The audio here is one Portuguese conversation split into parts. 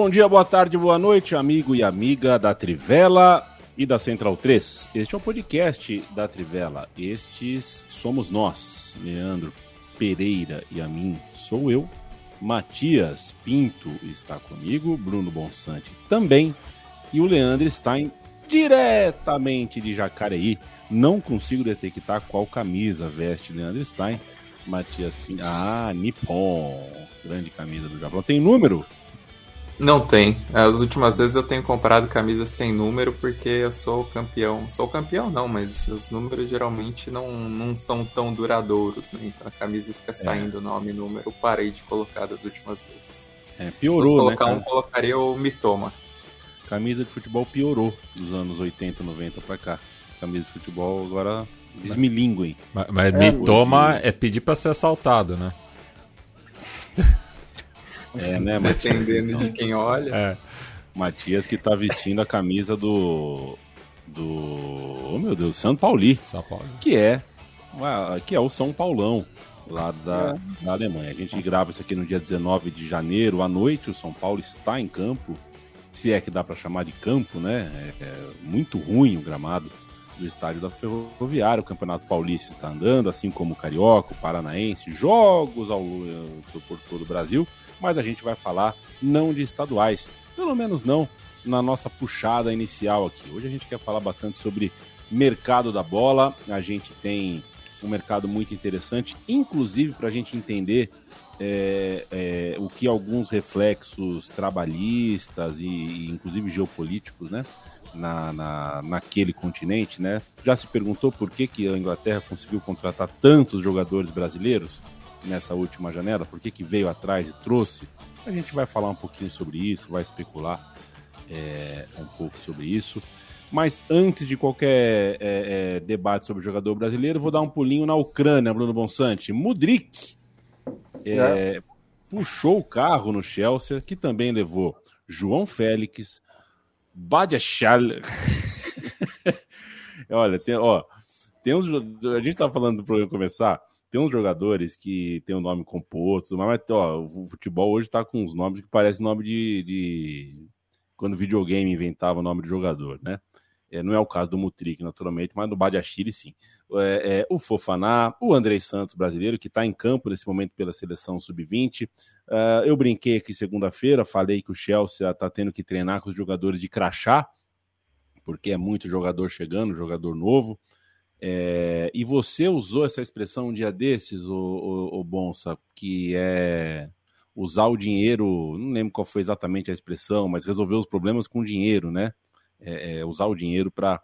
Bom dia, boa tarde, boa noite, amigo e amiga da Trivela e da Central 3. Este é o podcast da Trivela. Estes somos nós, Leandro Pereira e a mim sou eu. Matias Pinto está comigo, Bruno Bonsante também. E o Leandro Stein diretamente de Jacareí. Não consigo detectar qual camisa veste Leandro Stein. Matias Pinto. Ah, Nippon. Grande camisa do Japão. Tem número? Não tem. As últimas vezes eu tenho comprado camisa sem número porque eu sou campeão. Sou campeão não, mas os números geralmente não, não são tão duradouros, né? Então a camisa fica é. saindo nome e número. Eu parei de colocar das últimas vezes. É, piorou, Se eu colocar né, um, colocaria o Mitoma. Camisa de futebol piorou dos anos 80, 90 pra cá. Camisa de futebol agora desmilinguem. Mas, mas é, Mitoma é pedir pra ser assaltado, né? É, né? Dependendo de quem olha. É. Matias que tá vestindo a camisa do. Do. Oh meu Deus, São Pauli. São Paulo. Que é. Que é o São Paulão, lá da, é. da Alemanha. A gente grava isso aqui no dia 19 de janeiro, à noite. O São Paulo está em campo. Se é que dá para chamar de campo, né? É, é muito ruim o gramado do estádio da Ferroviária. O Campeonato Paulista está andando, assim como o Carioca, o Paranaense, jogos ao, por todo o Brasil mas a gente vai falar não de estaduais, pelo menos não na nossa puxada inicial aqui. Hoje a gente quer falar bastante sobre mercado da bola, a gente tem um mercado muito interessante, inclusive para a gente entender é, é, o que alguns reflexos trabalhistas e, e inclusive geopolíticos, né, na, na, naquele continente, né? Já se perguntou por que, que a Inglaterra conseguiu contratar tantos jogadores brasileiros? nessa última janela? Por que, que veio atrás e trouxe? A gente vai falar um pouquinho sobre isso, vai especular é, um pouco sobre isso. Mas antes de qualquer é, é, debate sobre o jogador brasileiro, vou dar um pulinho na Ucrânia, Bruno Bonsante. Mudrik é, é. puxou o carro no Chelsea, que também levou João Félix, Badiachal. Olha, tem, ó, tem uns, a gente tá falando do programa começar tem uns jogadores que tem um nome composto, mas ó, o futebol hoje tá com uns nomes que parecem nome de, de... quando o videogame inventava o nome de jogador, né? É, não é o caso do Mutrik, naturalmente, mas do Badiachile, sim. É, é, o Fofaná, o Andrei Santos, brasileiro, que está em campo nesse momento pela seleção sub-20. Uh, é, eu brinquei aqui segunda-feira, falei que o Chelsea está tendo que treinar com os jogadores de crachá, porque é muito jogador chegando, jogador novo. É, e você usou essa expressão um dia desses, o, o, o, Bonsa, que é usar o dinheiro, não lembro qual foi exatamente a expressão, mas resolver os problemas com dinheiro, né? É, é, usar o dinheiro para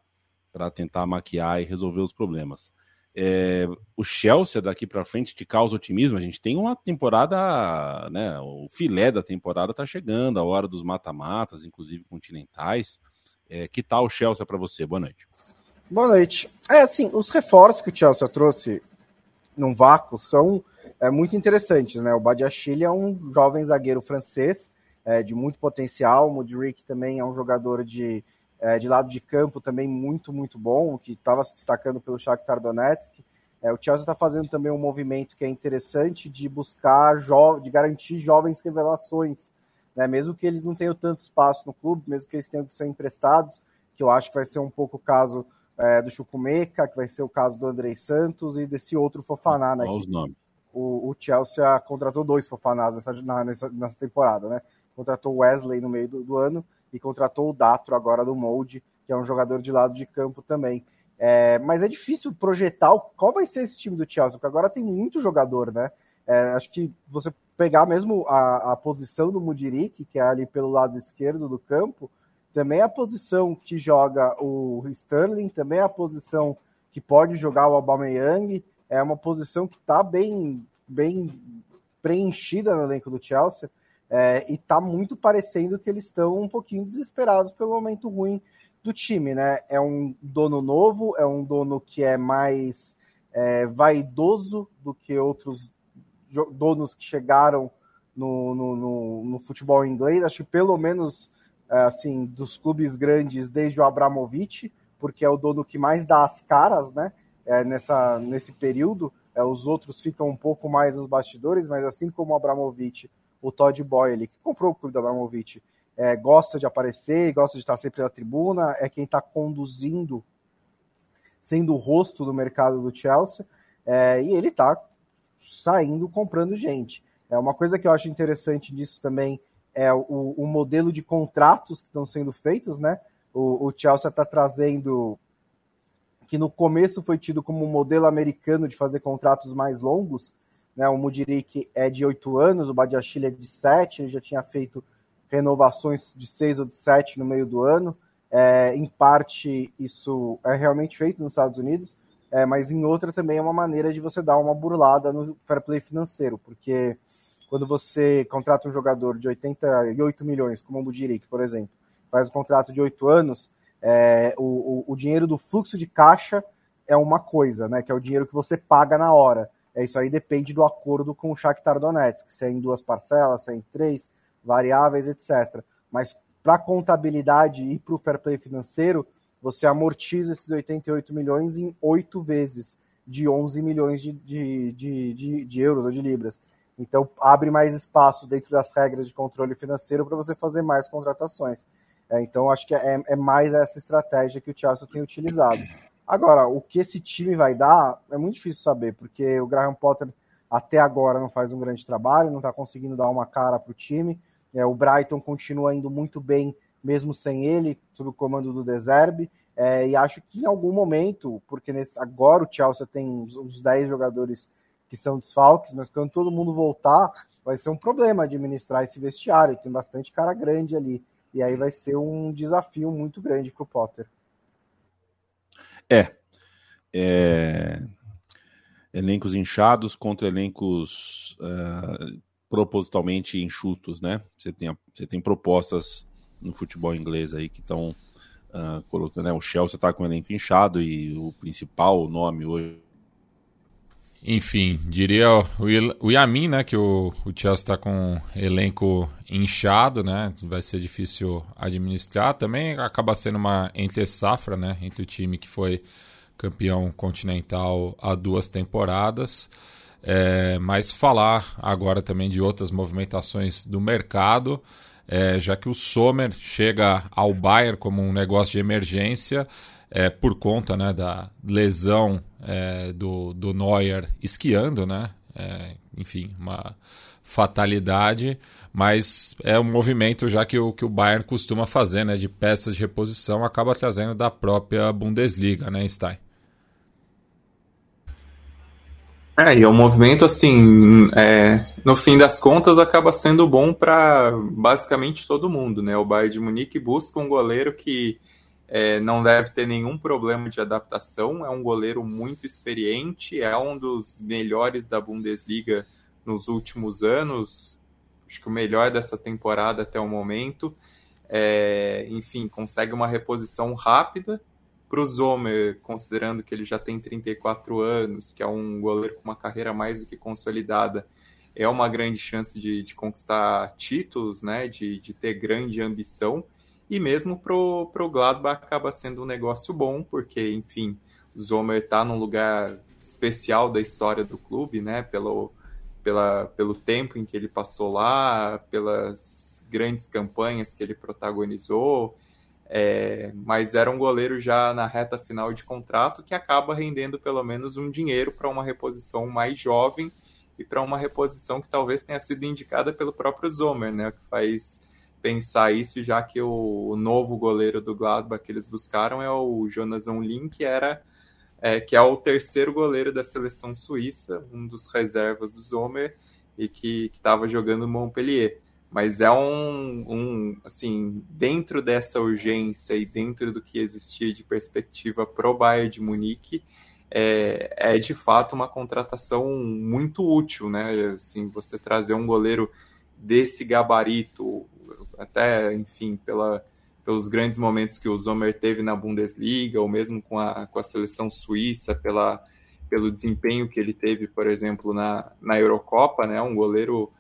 tentar maquiar e resolver os problemas. É, o Chelsea daqui para frente te causa otimismo. A gente tem uma temporada, né? O filé da temporada está chegando, a hora dos mata-matas, inclusive continentais. É, que tal o Chelsea para você? Boa noite. Boa noite. É assim, os reforços que o Chelsea trouxe num vácuo são é, muito interessantes, né? O Badiachile é um jovem zagueiro francês é, de muito potencial. O Mudrik também é um jogador de, é, de lado de campo também muito, muito bom, que estava se destacando pelo Shakhtar Donetsk. É, o Chelsea está fazendo também um movimento que é interessante de buscar, de garantir jovens revelações, né? mesmo que eles não tenham tanto espaço no clube, mesmo que eles tenham que ser emprestados, que eu acho que vai ser um pouco o caso é, do Chucumeca, que vai ser o caso do Andrei Santos, e desse outro Fofaná, né? os nomes. O, o, Chelsea contratou dois Fofanás nessa, nessa, nessa temporada, né? Contratou Wesley no meio do, do, ano e contratou o Datro agora do Molde, que é um jogador de lado de campo também. É, mas é difícil projetar qual vai ser esse time do Chelsea, porque agora tem muito jogador, né? É, acho que você pegar mesmo a, a posição do Mudirik, que é ali pelo lado esquerdo do campo, também é a posição que joga o Sterling, também é a posição que pode jogar o Aubameyang, é uma posição que está bem, bem preenchida no elenco do Chelsea, é, e está muito parecendo que eles estão um pouquinho desesperados pelo momento ruim do time, né? É um dono novo, é um dono que é mais é, vaidoso do que outros donos que chegaram no, no, no, no futebol inglês. Acho que pelo menos é, assim dos clubes grandes desde o Abramovich, porque é o dono que mais dá as caras, né? É, nessa, nesse período, é, os outros ficam um pouco mais nos bastidores, mas assim como o Abramovich, o Todd Boyle, que comprou o clube do Abramovich, é, gosta de aparecer, gosta de estar sempre na tribuna, é quem está conduzindo, sendo o rosto do mercado do Chelsea, é, e ele está saindo comprando gente. É uma coisa que eu acho interessante disso também é o, o modelo de contratos que estão sendo feitos, né? O, o Chelsea está trazendo que no começo foi tido como um modelo americano de fazer contratos mais longos, né? O Mudrik é de oito anos, o Badiachile é de sete, ele já tinha feito renovações de seis ou de sete no meio do ano. É, em parte, isso é realmente feito nos Estados Unidos, é, mas em outra também é uma maneira de você dar uma burlada no fair play financeiro, porque quando você contrata um jogador de 88 milhões, como o Budiric, por exemplo, faz um contrato de oito anos, é, o, o, o, dinheiro do fluxo de caixa é uma coisa, né? Que é o dinheiro que você paga na hora. É isso aí depende do acordo com o Shakhtar Donetsk, se é em duas parcelas, se é em três, variáveis, etc. Mas para contabilidade e para o fair play financeiro, você amortiza esses 88 milhões em oito vezes de 11 milhões de, de, de, de, de euros ou de libras. Então, abre mais espaço dentro das regras de controle financeiro para você fazer mais contratações. É, então, acho que é, é, mais essa estratégia que o Chelsea tem utilizado. Agora, o que esse time vai dar é muito difícil saber, porque o Graham Potter até agora não faz um grande trabalho, não está conseguindo dar uma cara para o time. É, o Brighton continua indo muito bem, mesmo sem ele, sob o comando do Deserbe. É, e acho que em algum momento, porque nesse, agora o Chelsea tem uns, uns 10 jogadores que são desfalques, mas quando todo mundo voltar, vai ser um problema administrar esse vestiário. Tem bastante cara grande ali. E aí vai ser um desafio muito grande para o Potter. É. é. Elencos inchados contra elencos uh, propositalmente enxutos, né? Você tem, você tem propostas no futebol inglês aí que estão uh, ah, colocando. Né? O Chelsea está com o elenco inchado e o principal nome hoje enfim, diria o Yamin, né, que o, o Chelsea está com um elenco inchado, né, vai ser difícil administrar. Também acaba sendo uma entre-safra, né, entre o time que foi campeão continental há duas temporadas. É, mas falar agora também de outras movimentações do mercado, é, já que o Sommer chega ao Bayern como um negócio de emergência, é, por conta né, da lesão é, do, do Neuer esquiando, né? É, enfim, uma fatalidade, mas é um movimento já que o, que o Bayern costuma fazer, né, de peças de reposição, acaba trazendo da própria Bundesliga, né, Stein? É, e é um movimento assim, é, no fim das contas acaba sendo bom para basicamente todo mundo, né? O Bayern de Munique busca um goleiro que é, não deve ter nenhum problema de adaptação. É um goleiro muito experiente, é um dos melhores da Bundesliga nos últimos anos. Acho que o melhor dessa temporada até o momento. É, enfim, consegue uma reposição rápida. Para o Zomer, considerando que ele já tem 34 anos, que é um goleiro com uma carreira mais do que consolidada, é uma grande chance de, de conquistar títulos, né, de, de ter grande ambição. E mesmo pro, pro Gladbach acaba sendo um negócio bom, porque, enfim, o Zomer está num lugar especial da história do clube, né? Pelo, pela, pelo tempo em que ele passou lá, pelas grandes campanhas que ele protagonizou. É, mas era um goleiro já na reta final de contrato que acaba rendendo pelo menos um dinheiro para uma reposição mais jovem e para uma reposição que talvez tenha sido indicada pelo próprio Zomer, né? Que faz pensar isso, já que o, novo goleiro do Gladbach que eles buscaram é o Jonas Lin, que era é, que é o terceiro goleiro da seleção suíça, um dos reservas do Zomer e que estava jogando Montpellier. Mas é um, um, assim, dentro dessa urgência e dentro do que existia de perspectiva pro Bayern de Munique, é, é de fato uma contratação muito útil, né? Assim, você trazer um goleiro desse gabarito, até, enfim, pela, pelos grandes momentos que o Zomer teve na Bundesliga, ou mesmo com a, com a seleção suíça, pela, pelo desempenho que ele teve, por exemplo, na, na Eurocopa, né? Um goleiro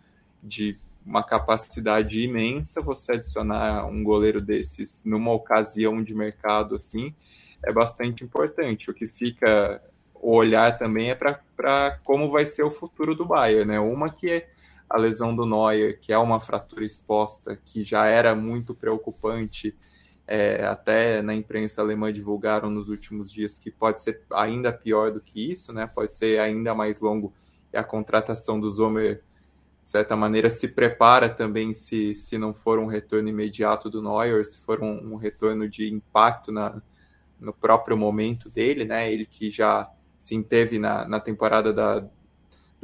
de uma capacidade imensa, você adicionar um goleiro desses numa ocasião de mercado assim é bastante importante. O que fica o olhar também é para como vai ser o futuro do Bayern, né? Uma que é a lesão do Neuer, que é uma fratura exposta, que já era muito preocupante, é, até na imprensa alemã divulgaram nos últimos dias que pode ser ainda pior do que isso, né? Pode ser ainda mais longo. E a contratação do Zomer de certa maneira, se prepara também se, se não for um retorno imediato do Neuer, se for um, um retorno de impacto na, no próprio momento dele, né? Ele que já sim teve na, na temporada da,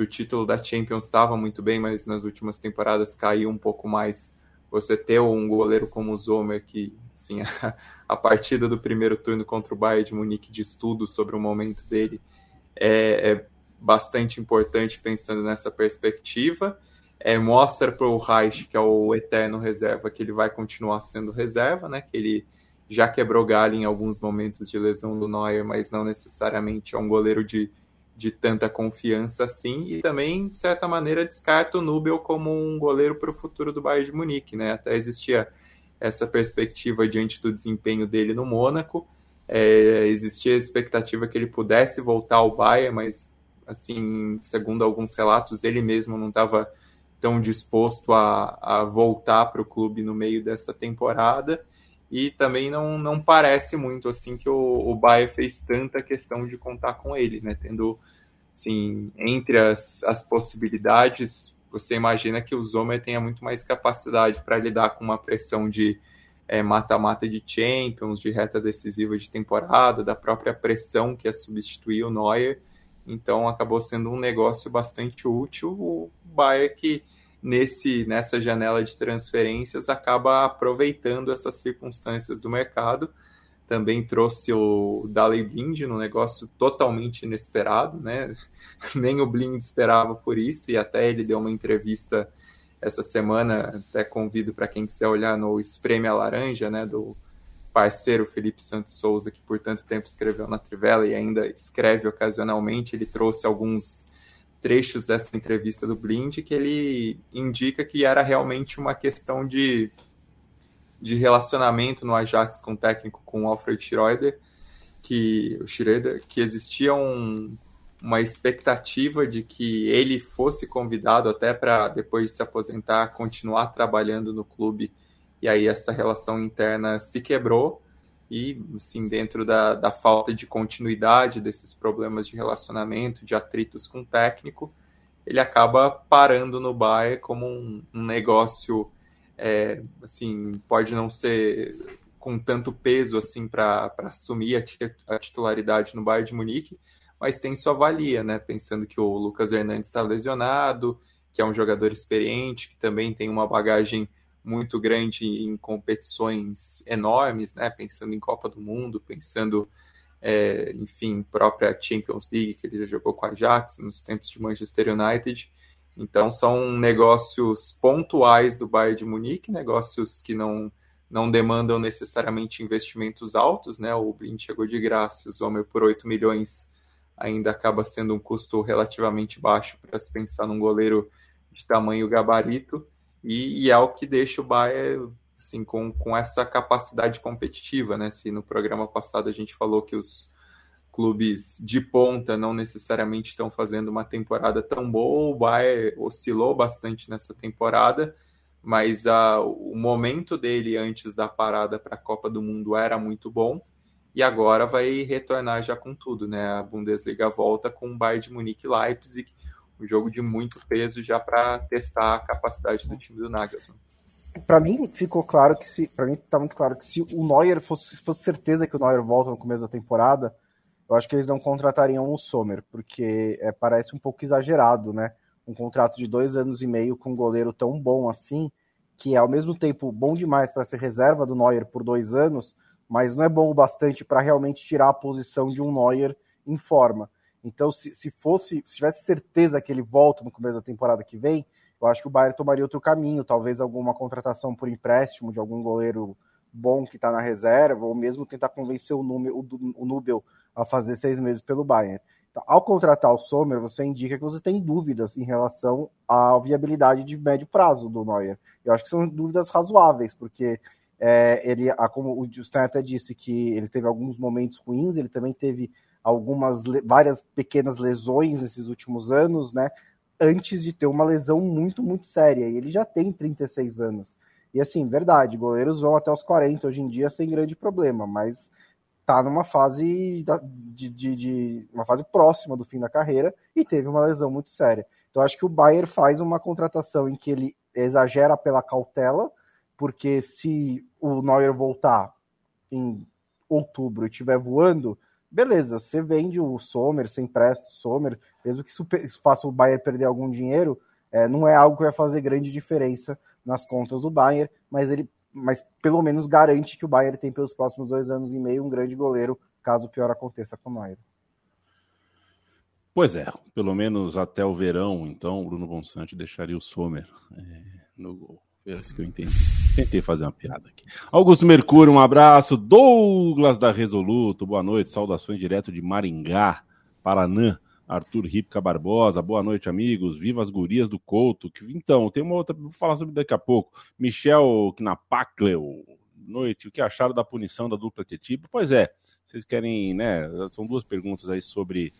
do título da Champions estava muito bem, mas nas últimas temporadas caiu um pouco mais. Você ter um goleiro como o Zomer, que assim, a, a partida do primeiro turno contra o Bayern de Munique de estudo sobre o momento dele é, é bastante importante pensando nessa perspectiva é, mostra para o Reich, que é o eterno reserva, que ele vai continuar sendo reserva, né? Que ele já quebrou galho em alguns momentos de lesão do Neuer, mas não necessariamente é um goleiro de, de tanta confiança assim. E também, de certa maneira, descarta o Nubel como um goleiro para o futuro do Bayern de Munique, né? Até existia essa perspectiva diante do desempenho dele no Mônaco. É, existia a expectativa que ele pudesse voltar ao Bayern, mas, assim, segundo alguns relatos, ele mesmo não estava tão disposto a, a voltar para o clube no meio dessa temporada e também não, não parece muito assim que o, o Bayern fez tanta questão de contar com ele, né? Tendo, assim, entre as, as possibilidades, você imagina que o Zomer tenha muito mais capacidade para lidar com uma pressão de é, mata-mata é, de Champions, de reta decisiva de temporada, da própria pressão que é substituir o Neuer, então acabou sendo um negócio bastante útil. O Bayern que nesse nessa janela de transferências acaba aproveitando essas circunstâncias do mercado. Também trouxe o Daley Blind no negócio totalmente inesperado, né? Nem o Blind esperava por isso, e até ele deu uma entrevista essa semana, até convido para quem quiser olhar no Espreme a Laranja, né, do parceiro Felipe Santos Souza, que por tanto tempo escreveu na Trivela e ainda escreve ocasionalmente, ele trouxe alguns trechos dessa entrevista do Blind que ele indica que era realmente uma questão de, de relacionamento no Ajax com o técnico, com o Alfred Schroeder, que, o Schroeder, que existia um, uma expectativa de que ele fosse convidado até para, depois de se aposentar, continuar trabalhando no clube. E aí essa relação interna se quebrou e, assim, dentro da, da falta de continuidade desses problemas de relacionamento, de atritos com o técnico, ele acaba parando no Bayern como um, um negócio, é, assim, pode não ser com tanto peso assim para assumir a, titularidade no Bayern de Munique, mas tem sua valia, né? Pensando que o Lucas Hernandes está lesionado, que é um jogador experiente, que também tem uma bagagem muito grande em competições enormes, né? Pensando em Copa do Mundo, pensando, é, enfim, própria Champions League que ele já jogou com a Ajax nos tempos de Manchester United. Então são negócios pontuais do Bayern de Munique, negócios que não não demandam necessariamente investimentos altos, né? O Blind chegou de graça, o Zomer por 8 milhões ainda acaba sendo um custo relativamente baixo para se pensar num goleiro de tamanho gabarito. E, e, é o que deixa o Bayern assim, com, com essa capacidade competitiva, né? Se no programa passado a gente falou que os clubes de ponta não necessariamente estão fazendo uma temporada tão boa, o Bayern oscilou bastante nessa temporada, mas a, o momento dele antes da parada para a Copa do Mundo era muito bom e agora vai retornar já com tudo, né? A Bundesliga volta com o Bayern de Munique e Leipzig, um jogo de muito peso já para testar a capacidade do time do Nagelsmann. Para mim ficou claro que se, para mim tá muito claro que se o Neuer fosse, fosse certeza que o Neuer volta no começo da temporada, eu acho que eles não contratariam o Sommer, porque é, parece um pouco exagerado, né? Um contrato de dois anos e meio com um goleiro tão bom assim, que é ao mesmo tempo bom demais para ser reserva do Neuer por dois anos, mas não é bom o bastante para realmente tirar a posição de um Neuer em forma. Então, se, se fosse, se tivesse certeza que ele volta no começo da temporada que vem, eu acho que o Bayern tomaria outro caminho, talvez alguma contratação por empréstimo de algum goleiro bom que está na reserva, ou mesmo tentar convencer o, Número, o, o a fazer seis meses pelo Bayern. Então, ao contratar o Sommer, você indica que você tem dúvidas em relação à viabilidade de médio prazo do Neuer. Eu acho que são dúvidas razoáveis, porque é, ele, como o Stein até disse que ele teve alguns momentos ruins, ele também teve algumas várias pequenas lesões nesses últimos anos, né? Antes de ter uma lesão muito, muito séria. E ele já tem 36 anos. E assim, verdade, goleiros vão até os 40 hoje em dia sem grande problema, mas tá numa fase de, de, de, uma fase próxima do fim da carreira e teve uma lesão muito séria. Então acho que o Bayern faz uma contratação em que ele exagera pela cautela, porque se o Neuer voltar em outubro e estiver voando, beleza, você vende o Sommer, você empresta o Sommer, mesmo que isso faça o Bayern perder algum dinheiro, é, não é algo que vai fazer grande diferença nas contas do Bayern, mas ele mas pelo menos garante que o Bayern tem pelos próximos dois anos e meio um grande goleiro, caso o pior aconteça com o Neuer. Pois é, pelo menos até o verão, então, Bruno Bonsante deixaria o Sommer é, no gol. É isso que eu entendi. Tentei fazer uma piada aqui. Augusto Mercúrio, um abraço. Douglas da Resoluto, boa noite. Saudações direto de Maringá, Paraná. Arthur Ripca Barbosa, boa noite, amigos. Viva as gurias do Couto. Então, tem uma outra, vou falar sobre daqui a pouco. Michel Knapacleu, noite. O que acharam da punição da dupla Tetipo? Pois é, vocês querem, né? São duas perguntas aí sobre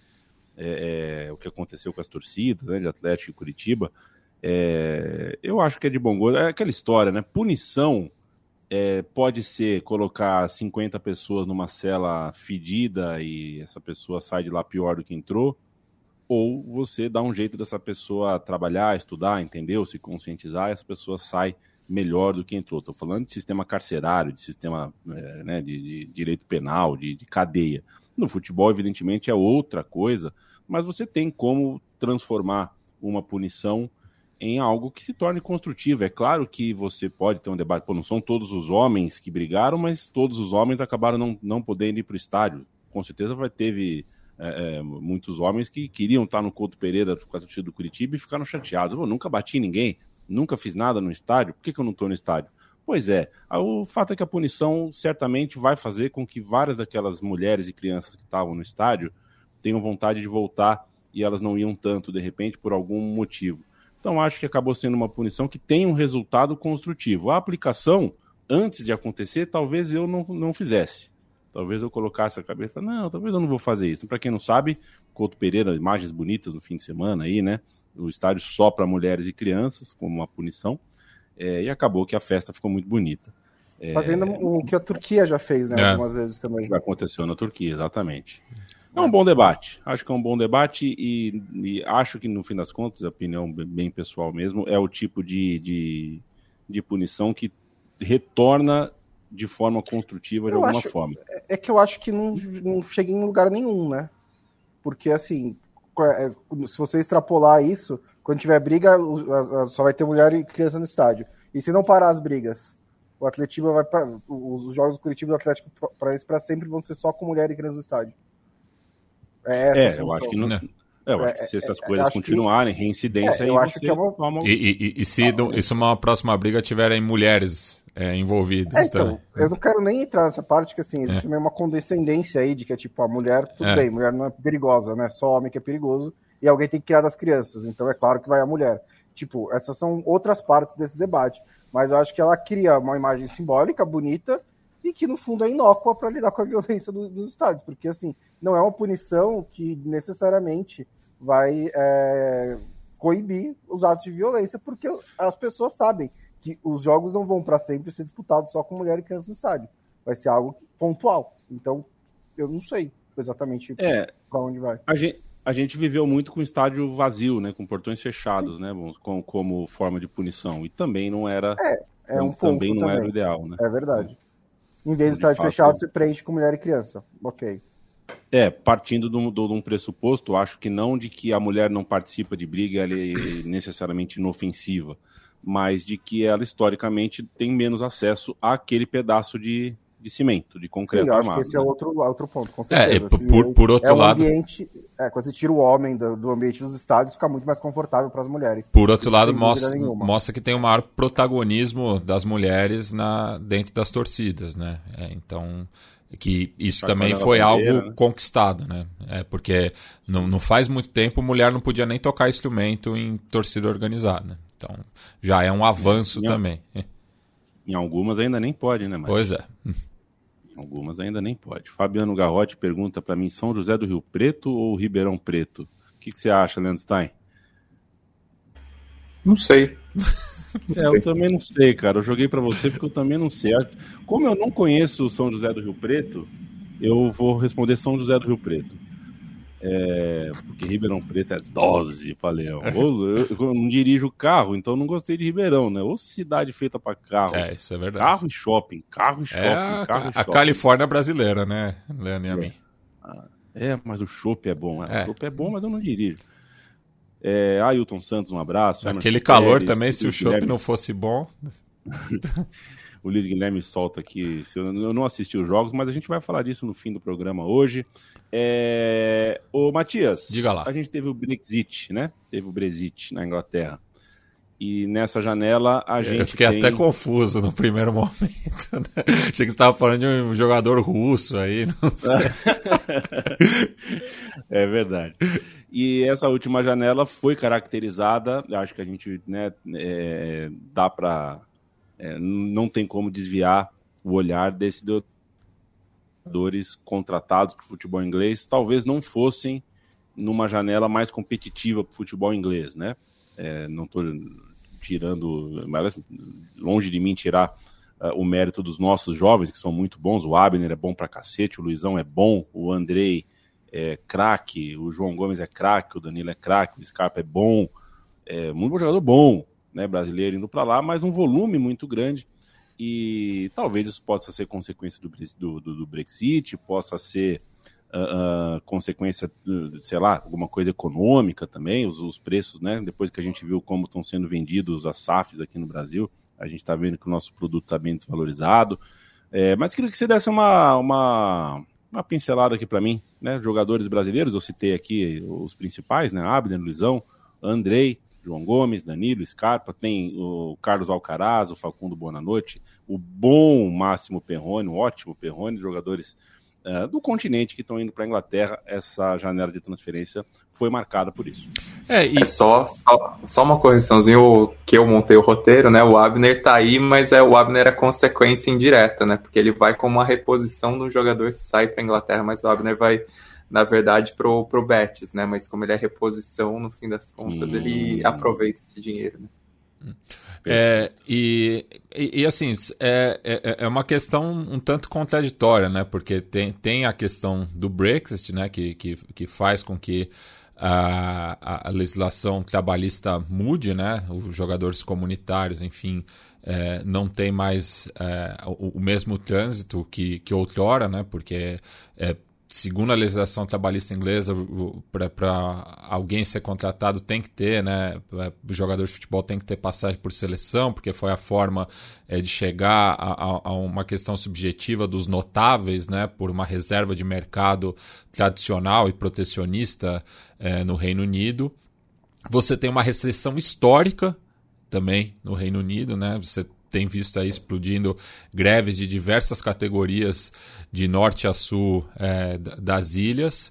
é, é, o que aconteceu com as torcidas, né, de Atlético e Curitiba. É, eu acho que é de bom gosto. É aquela história, né? Punição é, pode ser colocar 50 pessoas numa cela fedida e essa pessoa sai de lá pior do que entrou, ou você dá um jeito dessa pessoa trabalhar, estudar, entendeu? Se conscientizar, e essa pessoa sai melhor do que entrou. Estou falando de sistema carcerário, de sistema é, né, de, de, direito penal, de, de cadeia. No futebol, evidentemente, é outra coisa, mas você tem como transformar uma punição em algo que se torne construtivo. É claro que você pode ter um debate, pô, não são todos os homens que brigaram, mas todos os homens acabaram não, não podendo ir para o estádio. Com certeza vai teve é, é, muitos homens que queriam estar no Couto Pereira com a torcida do Curitiba e ficaram chateados. Eu nunca bati ninguém, nunca fiz nada no estádio, por que, que eu não estou no estádio? Pois é, o fato é que a punição certamente vai fazer com que várias daquelas mulheres e crianças que estavam no estádio tenham vontade de voltar e elas não iam tanto de repente por algum motivo. Então acho que acabou sendo uma punição que tem um resultado construtivo. A aplicação, antes de acontecer, talvez eu não, não fizesse. Talvez eu colocasse a cabeça, não, talvez eu não vou fazer isso. Para quem não sabe, Couto Pereira, imagens bonitas no fim de semana aí, né? O estádio só para mulheres e crianças, como uma punição. É, e acabou que a festa ficou muito bonita. É... Fazendo o que a Turquia já fez, né? É. Algumas vezes também. Já aconteceu na Turquia, exatamente. É um bom debate. Acho que é um bom debate e, e, acho que, no fim das contas, a opinião bem pessoal mesmo, é o tipo de, de, de punição que retorna de forma construtiva de eu alguma acho, forma. É que eu acho que não, não chega em lugar nenhum, né? Porque, assim, é, se você extrapolar isso, quando tiver briga, só vai ter mulher e criança no estádio. E se não parar as brigas, o Atlético vai para os jogos do Curitiba do Atlético para isso para sempre vão ser só com mulher e criança no estádio. É, é eu acho que não. É. É, eu acho que se essas é, coisas continuarem, que, reincidência é, aí eu acho que é uma... E, e, e se ah, do, isso uma próxima briga tiverem mulheres é, envolvidas é, então, Eu não quero nem entrar nessa parte, que assim, existe meio uma condescendência aí de que é tipo, a mulher, tudo bem, mulher não é perigosa, né? Só homem que é perigoso, e alguém tem que criar das crianças, então é claro que vai a mulher. Tipo, essas são outras partes desse debate, mas eu acho que ela cria uma imagem simbólica, bonita, e que no fundo é inócua para lidar com a violência do, dos estádios, porque assim, não é uma punição que necessariamente vai é, coibir os atos de violência, porque as pessoas sabem que os jogos não vão para sempre ser disputados só com mulher e criança no estádio. Vai ser algo pontual. Então, eu não sei exatamente é, para onde vai. A gente, a gente viveu muito com estádio vazio, né, com portões fechados, Sim. né, com, como forma de punição. E também não era, é, é um também não também. era o ideal, né? É verdade. Em vez de estádio fechado, você preenche com mulher e criança. Ok. É, partindo de um, de um, pressuposto, acho que não de que a mulher não participa de briga, ela é necessariamente inofensiva, mas de que ela historicamente tem menos acesso àquele pedaço de, de cimento, de concreto Sim, eu acho armado. que esse é né? outro, outro ponto, com É, certeza. e por- por- por outro é um lado- ambiente, é, quando você tira o homem do, do ambiente dos estádios, fica muito mais confortável para as mulheres. Por outro Isso lado, mostra, nenhuma. mostra que tem o maior protagonismo das mulheres na, dentro das torcidas, né? É, então, que isso também foi algo né? conquistado, né? É, porque não, não faz muito tempo mulher não podia nem tocar instrumento em torcida organizada. Então, já é um avanço Não. também. Em algumas ainda nem pode, né, Mário? Pois é. Em algumas ainda nem pode. Fabiano Garrote pergunta para mim, São José do Rio Preto ou Ribeirão Preto? O que, que você acha, Leandro Stein? Não sei. É, eu também não sei, cara. Eu joguei para você porque eu também não sei. Como eu não conheço São José do Rio Preto, eu vou responder São José do Rio Preto. É, porque Ribeirão Preto é dose, falei. Ou eu, eu não dirijo carro, então eu não gostei de Ribeirão, né? Ou cidade feita para carro. É, isso é verdade. Carro e shopping, carro e shopping, É a, carro e a shopping. Califórnia brasileira, né, Leandro e a mim? É, mas o chopp é bom. É. É. O chopp é bom, mas eu não dirijo. É, Ailton Santos, um abraço. Aquele Emerson calor Pérez, também, se o chopp não fosse bom. O Luiz Guilherme solta aqui. Se eu, eu não assisti os jogos, mas a gente vai falar disso no fim do programa hoje. É... Ô, Matias. Diga lá. A gente teve o Brexit, né? Teve o Brexit na Inglaterra. E nessa janela a gente. Eu fiquei tem... até confuso no primeiro momento. Né? Achei que você estava falando de um jogador russo aí, não sei. É verdade. E essa última janela foi caracterizada, acho que a gente né, é, dá para. Não tem como desviar o olhar desses jogadores contratados para o futebol inglês, talvez não fossem numa janela mais competitiva para o futebol inglês, né? É, não estou tirando, mas longe de mim tirar uh, o mérito dos nossos jovens, que são muito bons. O Abner é bom pra cacete, o Luizão é bom, o Andrei é craque, o João Gomes é craque, o Danilo é craque, o Scarpa é bom, é muito bom jogador bom, né, brasileiro indo para lá, mas um volume muito grande e talvez isso possa ser consequência do, do, do Brexit, possa ser uh, uh, consequência, sei lá, alguma coisa econômica também, os, os, preços, né, depois que a gente viu como estão sendo vendidos as SAFs aqui no Brasil, a gente está vendo que o nosso produto está bem desvalorizado, é, mas queria que você desse uma, uma, uma pincelada aqui para mim, né? Jogadores brasileiros, eu citei aqui os principais, né? Abner, Luizão, Andrei, João Gomes, Danilo, Scarpa, tem o Carlos Alcaraz, o Facundo Bonanote, o bom Máximo Perrone, o ótimo Perrone, jogadores uh, do continente que estão indo para a Inglaterra. Essa janela de transferência foi marcada por isso. É, e... é só, só, só, uma correçãozinha que eu montei o roteiro, né? O Abner tá aí, mas é, o Abner é consequência indireta, né? Porque ele vai como uma reposição do jogador que sai para a Inglaterra, mas o Abner vai na verdade, pro, pro Betis, né? Mas como ele é reposição, no fim das contas, hum. ele aproveita esse dinheiro, né? É, e, e, e, assim, é, é, é, uma questão um tanto contraditória, né? Porque tem, tem a questão do Brexit, né? Que, que, que faz com que a, a legislação trabalhista mude, né? Os jogadores comunitários, enfim, é, não tem mais é, o, o, mesmo trânsito que, que outrora, né? Porque é, segundo a legislação trabalhista inglesa, para alguém ser contratado tem que ter, né? O jogador de futebol tem que ter passagem por seleção, porque foi a forma é, de chegar a, a, uma questão subjetiva dos notáveis, né? Por uma reserva de mercado tradicional e protecionista é, no Reino Unido. Você tem uma restrição histórica também no Reino Unido, né? Você tem visto aí explodindo greves de diversas categorias de norte a sul é, das ilhas.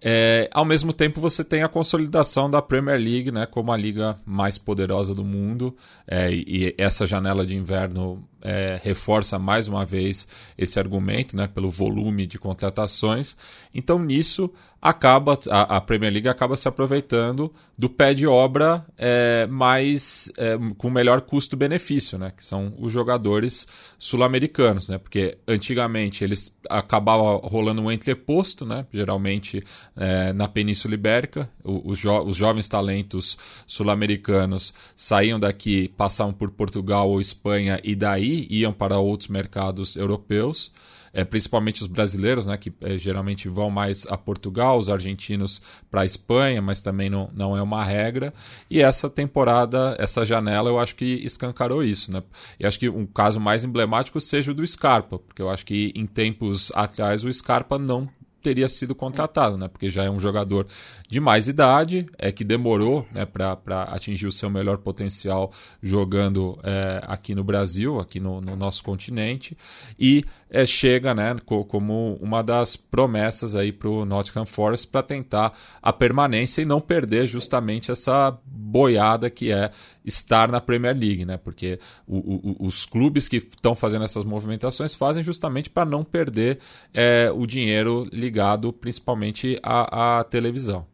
É, ao mesmo tempo, você tem a consolidação da Premier League né, como a liga mais poderosa do mundo, é, e essa janela de inverno é, reforça mais uma vez esse argumento né, pelo volume de contratações. Então, nisso, acaba a, a Premier League acaba se aproveitando do pé de obra é, mais com melhor custo-benefício, né, que são os jogadores sul-americanos, né, porque antigamente eles acabavam rolando um entreposto, né, geralmente é, na Península Ibérica. Os, jo os, jovens talentos sul-americanos saíam daqui, passavam por Portugal ou Espanha e daí iam para outros mercados europeus. é, principalmente os brasileiros, né, que é, geralmente vão mais a Portugal, os argentinos para a Espanha, mas também não, não é uma regra. E essa temporada, essa janela, eu acho que escancarou isso. Né? E acho que um caso mais emblemático seja o do Scarpa, porque eu acho que em tempos atrás o Scarpa não teria sido contratado, né? Porque já é um jogador de mais idade, é que demorou né, para atingir o seu melhor potencial jogando é, aqui no Brasil, aqui no, no nosso continente, e é, chega né, como uma das promessas aí para o Nottingham Forest para tentar a permanência e não perder justamente essa boiada que é estar na Premier League, né? Porque o, o, os clubes que estão fazendo essas movimentações fazem justamente para não perder é, o dinheiro ligado principalmente à, à televisão.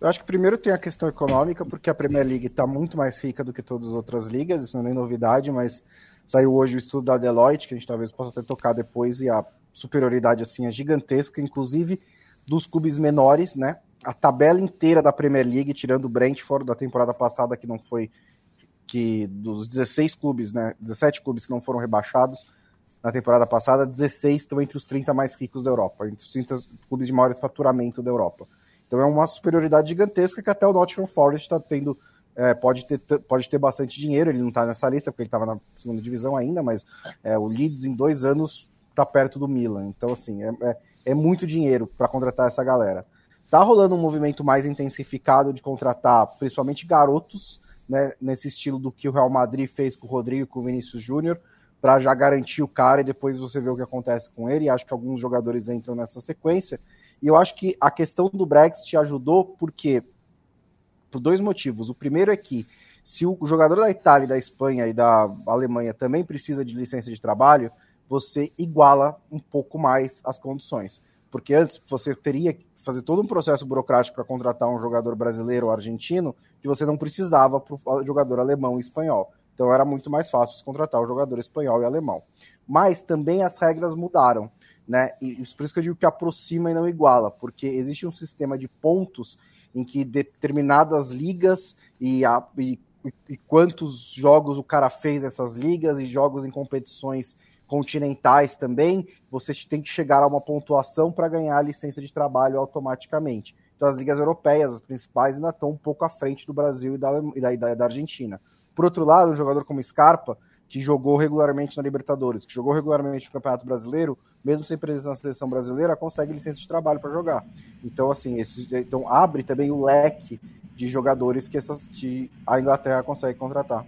Eu acho que primeiro tem a questão econômica, porque a Premier League está muito mais rica do que todas as outras ligas, isso não é nem novidade, mas saiu hoje o estudo da Deloitte, que a gente talvez possa até tocar depois, e a superioridade assim é gigantesca, inclusive dos clubes menores, né? A tabela inteira da Premier League, tirando o Brentford da temporada passada, que não foi que dos 16 clubes, né, 17 clubes que não foram rebaixados na temporada passada, 16 estão entre os 30 mais ricos da Europa, entre os 30 clubes de maiores faturamento da Europa. Então é uma superioridade gigantesca que até o Nottingham Forest está tendo, é, pode, ter, pode ter bastante dinheiro, ele não está nessa lista porque ele estava na segunda divisão ainda, mas é, o Leeds em dois anos está perto do Milan. Então, assim, é, é, é muito dinheiro para contratar essa galera. Tá rolando um movimento mais intensificado de contratar principalmente garotos, né, nesse estilo do que o Real Madrid fez com o Rodrigo com o Vinícius Júnior, para já garantir o cara e depois você vê o que acontece com ele. E acho que alguns jogadores entram nessa sequência. E eu acho que a questão do Brexit ajudou porque por dois motivos. O primeiro é que se o jogador da Itália, da Espanha e da Alemanha também precisa de licença de trabalho, você iguala um pouco mais as condições. Porque antes você teria fazer todo um processo burocrático para contratar um jogador brasileiro ou argentino que você não precisava para o jogador alemão e espanhol. Então era muito mais fácil contratar o jogador espanhol e alemão. Mas também as regras mudaram né? E por isso que eu digo que aproxima e não iguala, porque existe um sistema de pontos em que determinadas ligas e, a, e, e quantos jogos o cara fez nessas ligas e jogos em competições continentais também, você tem que chegar a uma pontuação para ganhar a licença de trabalho automaticamente. Então as ligas europeias, as principais, ainda estão um pouco à frente do Brasil e da, e da, da Argentina. Por outro lado, um jogador como Scarpa, que jogou regularmente na Libertadores, que jogou regularmente no Campeonato Brasileiro, mesmo sem presença na seleção brasileira, consegue licença de trabalho para jogar. Então, assim, esse, então abre também o leque de jogadores que, essas, que a Inglaterra consegue contratar.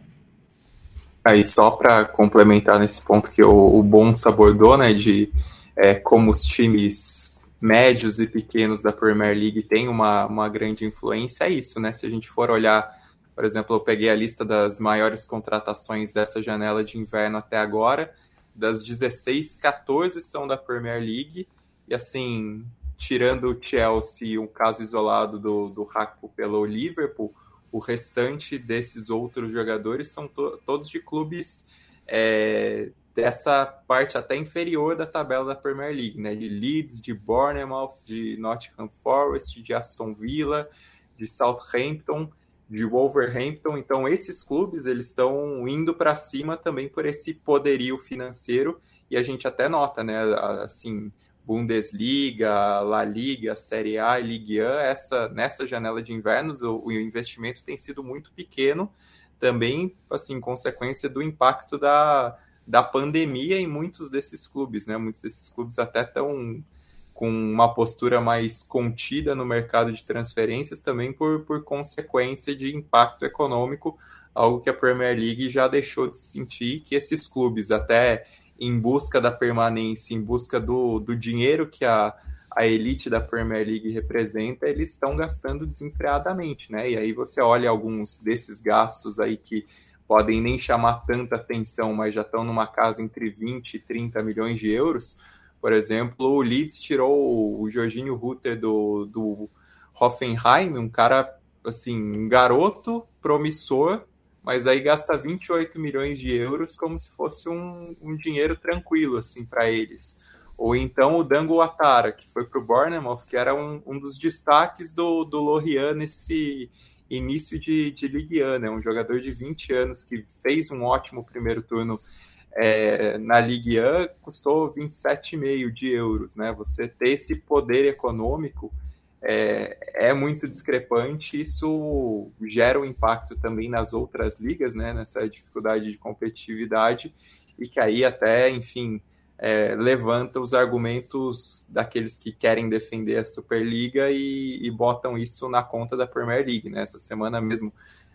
Aí, só para complementar nesse ponto que o, o Bom abordou, né, de é, como os times médios e pequenos da Premier League têm uma, uma grande influência, é isso, né? Se a gente for olhar por exemplo, eu peguei a lista das maiores contratações dessa janela de inverno até agora. Das 16, 14 são da Premier League. E assim, tirando o Chelsea, um caso isolado do, do Haku pelo Liverpool, o restante desses outros jogadores são to todos de clubes é, dessa parte até inferior da tabela da Premier League, né? De Leeds, de Bournemouth, de Nottingham Forest, de Aston Villa, de Southampton de Wolverhampton. Então, esses clubes eles estão indo para cima também por esse poderio financeiro e a gente até nota, né? Assim, Bundesliga, La Liga, Série A e Ligue 1, essa, nessa janela de invernos o, o, investimento tem sido muito pequeno, também, assim, consequência do impacto da, da pandemia em muitos desses clubes, né? Muitos desses clubes até estão com uma postura mais contida no mercado de transferências, também por, por consequência de impacto econômico, algo que a Premier League já deixou de sentir, que esses clubes, até em busca da permanência, em busca do, do dinheiro que a, a elite da Premier League representa, eles estão gastando desenfreadamente, né? E aí você olha alguns desses gastos aí que podem nem chamar tanta atenção, mas já estão numa casa entre 20 e 30 milhões de euros, por exemplo, o Leeds tirou o Jorginho Rutter do, do Hoffenheim, um cara, assim, um garoto promissor, mas aí gasta 28 milhões de euros como se fosse um, um dinheiro tranquilo, assim, para eles. Ou então o Dango Atara, que foi para o Bournemouth, que era um, um dos destaques do, do Lorient nesse início de, de Ligue 1, né? um jogador de 20 anos que fez um ótimo primeiro turno é, na Ligue 1 custou 27,5 de euros, né? Você ter esse poder econômico é, é, muito discrepante, isso gera um impacto também nas outras ligas, né? Nessa dificuldade de competitividade e que aí até, enfim, é, levanta os argumentos daqueles que querem defender a Superliga e, e botam isso na conta da Premier League, né? Essa semana mesmo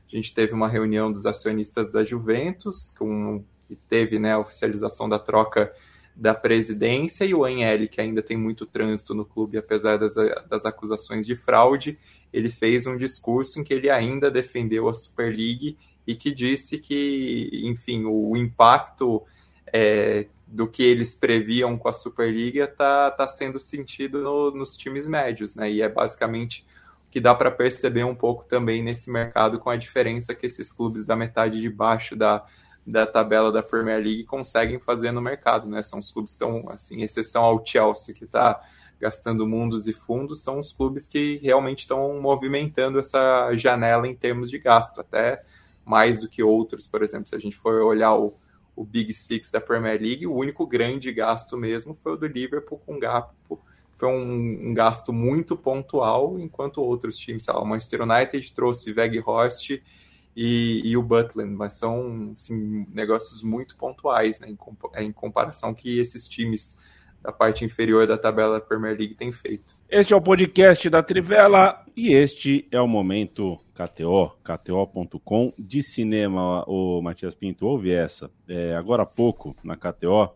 a gente teve uma reunião dos acionistas da Juventus, com que teve né, a oficialização da troca da presidência, e o Anhele, que ainda tem muito trânsito no clube, apesar das, das acusações de fraude, ele fez um discurso em que ele ainda defendeu a Super League e que disse que, enfim, o impacto é, do que eles previam com a Superliga está tá sendo sentido no, nos times médios, né? E é basicamente o que dá para perceber um pouco também nesse mercado com a diferença que esses clubes da metade de baixo da, da tabela da Premier League conseguem fazer no mercado, né? São os clubes que estão, assim, exceção ao Chelsea, que está gastando mundos e fundos, são os clubes que realmente estão movimentando essa janela em termos de gasto, até mais do que outros, por exemplo, se a gente for olhar o, o Big Six da Premier League, o único grande gasto mesmo foi o do Liverpool com Gakpo, foi um, um, gasto muito pontual, enquanto outros times, sei lá, o Manchester United trouxe Weghorst e, e o Butland, mas são assim, negócios muito pontuais, né, em, é, em comparação que esses times da parte inferior da tabela da Premier League têm feito. Este é o podcast da Trivela e este é o momento KTO, KTO.com de cinema. O Matias Pinto, ouve essa. É, agora há pouco, na KTO,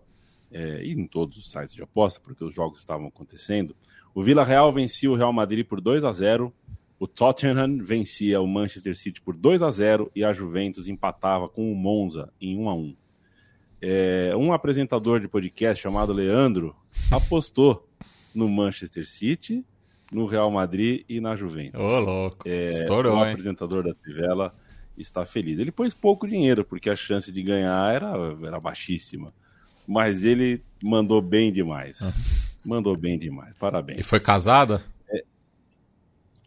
é, e em todos os sites de aposta, porque os jogos estavam acontecendo, o Vila Real vencia o Real Madrid por 2 a 0 o Tottenham vencia o Manchester City por 2 a 0 e a Juventus empatava com o Monza em 1 a 1. É, um apresentador de podcast chamado Leandro apostou no Manchester City, no Real Madrid e na Juventus. Ô, louco. É, Estourou, o apresentador da Trivela está feliz. Ele pôs pouco dinheiro, porque a chance de ganhar era, era baixíssima. Mas ele mandou bem demais. Ah. Mandou bem demais. Parabéns. E foi casada?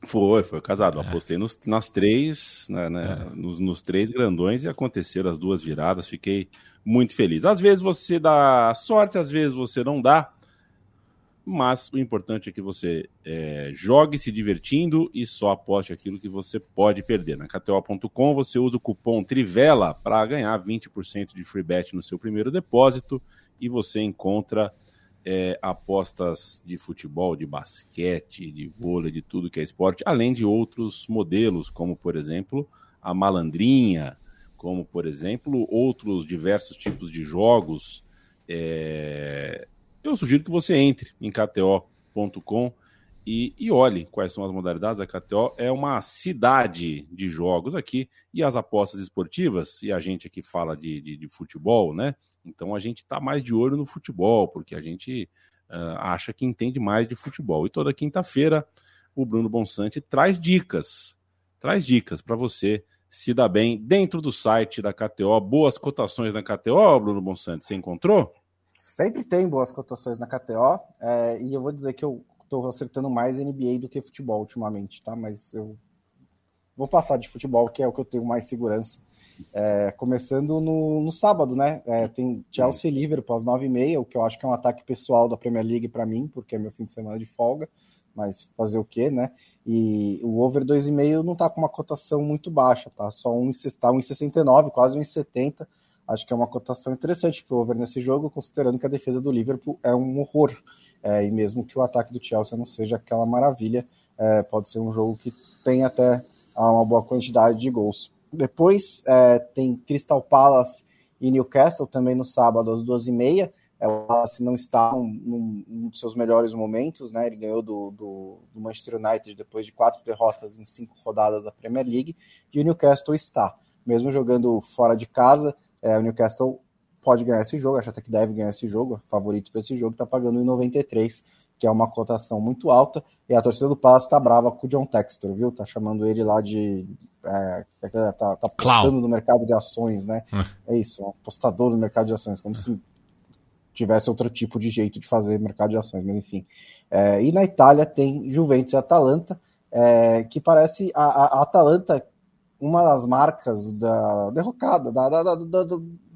Foi, foi casado. É. Apostei nos, nas três, né, né é. nos, nos, três grandões e aconteceram as duas viradas. Fiquei muito feliz. Às vezes você dá sorte, às vezes você não dá. Mas o importante é que você é, jogue se divertindo e só aposte aquilo que você pode perder. Na KTO.com você usa o cupom TRIVELA para ganhar 20% de free bet no seu primeiro depósito e você encontra é, apostas de futebol, de basquete, de vôlei, de tudo que é esporte, além de outros modelos, como por exemplo a malandrinha, como por exemplo outros diversos tipos de jogos. É... Eu sugiro que você entre em KTO.com e, e olhe quais são as modalidades. A KTO é uma cidade de jogos aqui e as apostas esportivas, e a gente aqui fala de, de, de futebol, né? Então a gente está mais de olho no futebol, porque a gente uh, acha que entende mais de futebol. E toda quinta-feira o Bruno Bonsante traz dicas, traz dicas para você se dar bem dentro do site da KTO. Boas cotações na KTO, Bruno Bonsante, você encontrou? Sempre tem boas cotações na KTO, é, e eu vou dizer que eu estou acertando mais NBA do que futebol ultimamente, tá? Mas eu vou passar de futebol, que é o que eu tenho mais segurança. É, começando no, no, sábado, né? É, tem Chelsea e Liverpool às 9h30, o que eu acho que é um ataque pessoal da Premier League para mim, porque é meu fim de semana de folga, mas fazer o quê, né? E o over 2,5 não tá com uma cotação muito baixa, tá? Só 1,69, tá quase 1,70. Acho que é uma cotação interessante para o over nesse jogo, considerando que a defesa do Liverpool é um horror. É, e mesmo que o ataque do Chelsea não seja aquela maravilha, é, pode ser um jogo que tem até uma boa quantidade de gols. Depois é, tem Crystal Palace e Newcastle também no sábado às duas e meia. É, o Palace não está num, num, dos seus melhores momentos, né? Ele ganhou do, do, do, Manchester United depois de quatro derrotas em cinco rodadas da Premier League. E o Newcastle está, mesmo jogando fora de casa, é, o Newcastle pode ganhar esse jogo, acho até que deve ganhar esse jogo, favorito para esse jogo, está pagando em 93, que é uma cotação muito alta. E a torcida do Palace está brava com o John Textor, viu? Tá chamando ele lá de é, é tá, tá apostando no mercado de ações, né? É. é isso, um apostador no mercado de ações, como se tivesse outro tipo de jeito de fazer mercado de ações, mas enfim. É, e na Itália tem Juventus e Atalanta, é, que parece a, a, a, Atalanta uma das marcas da derrocada, da, da, da,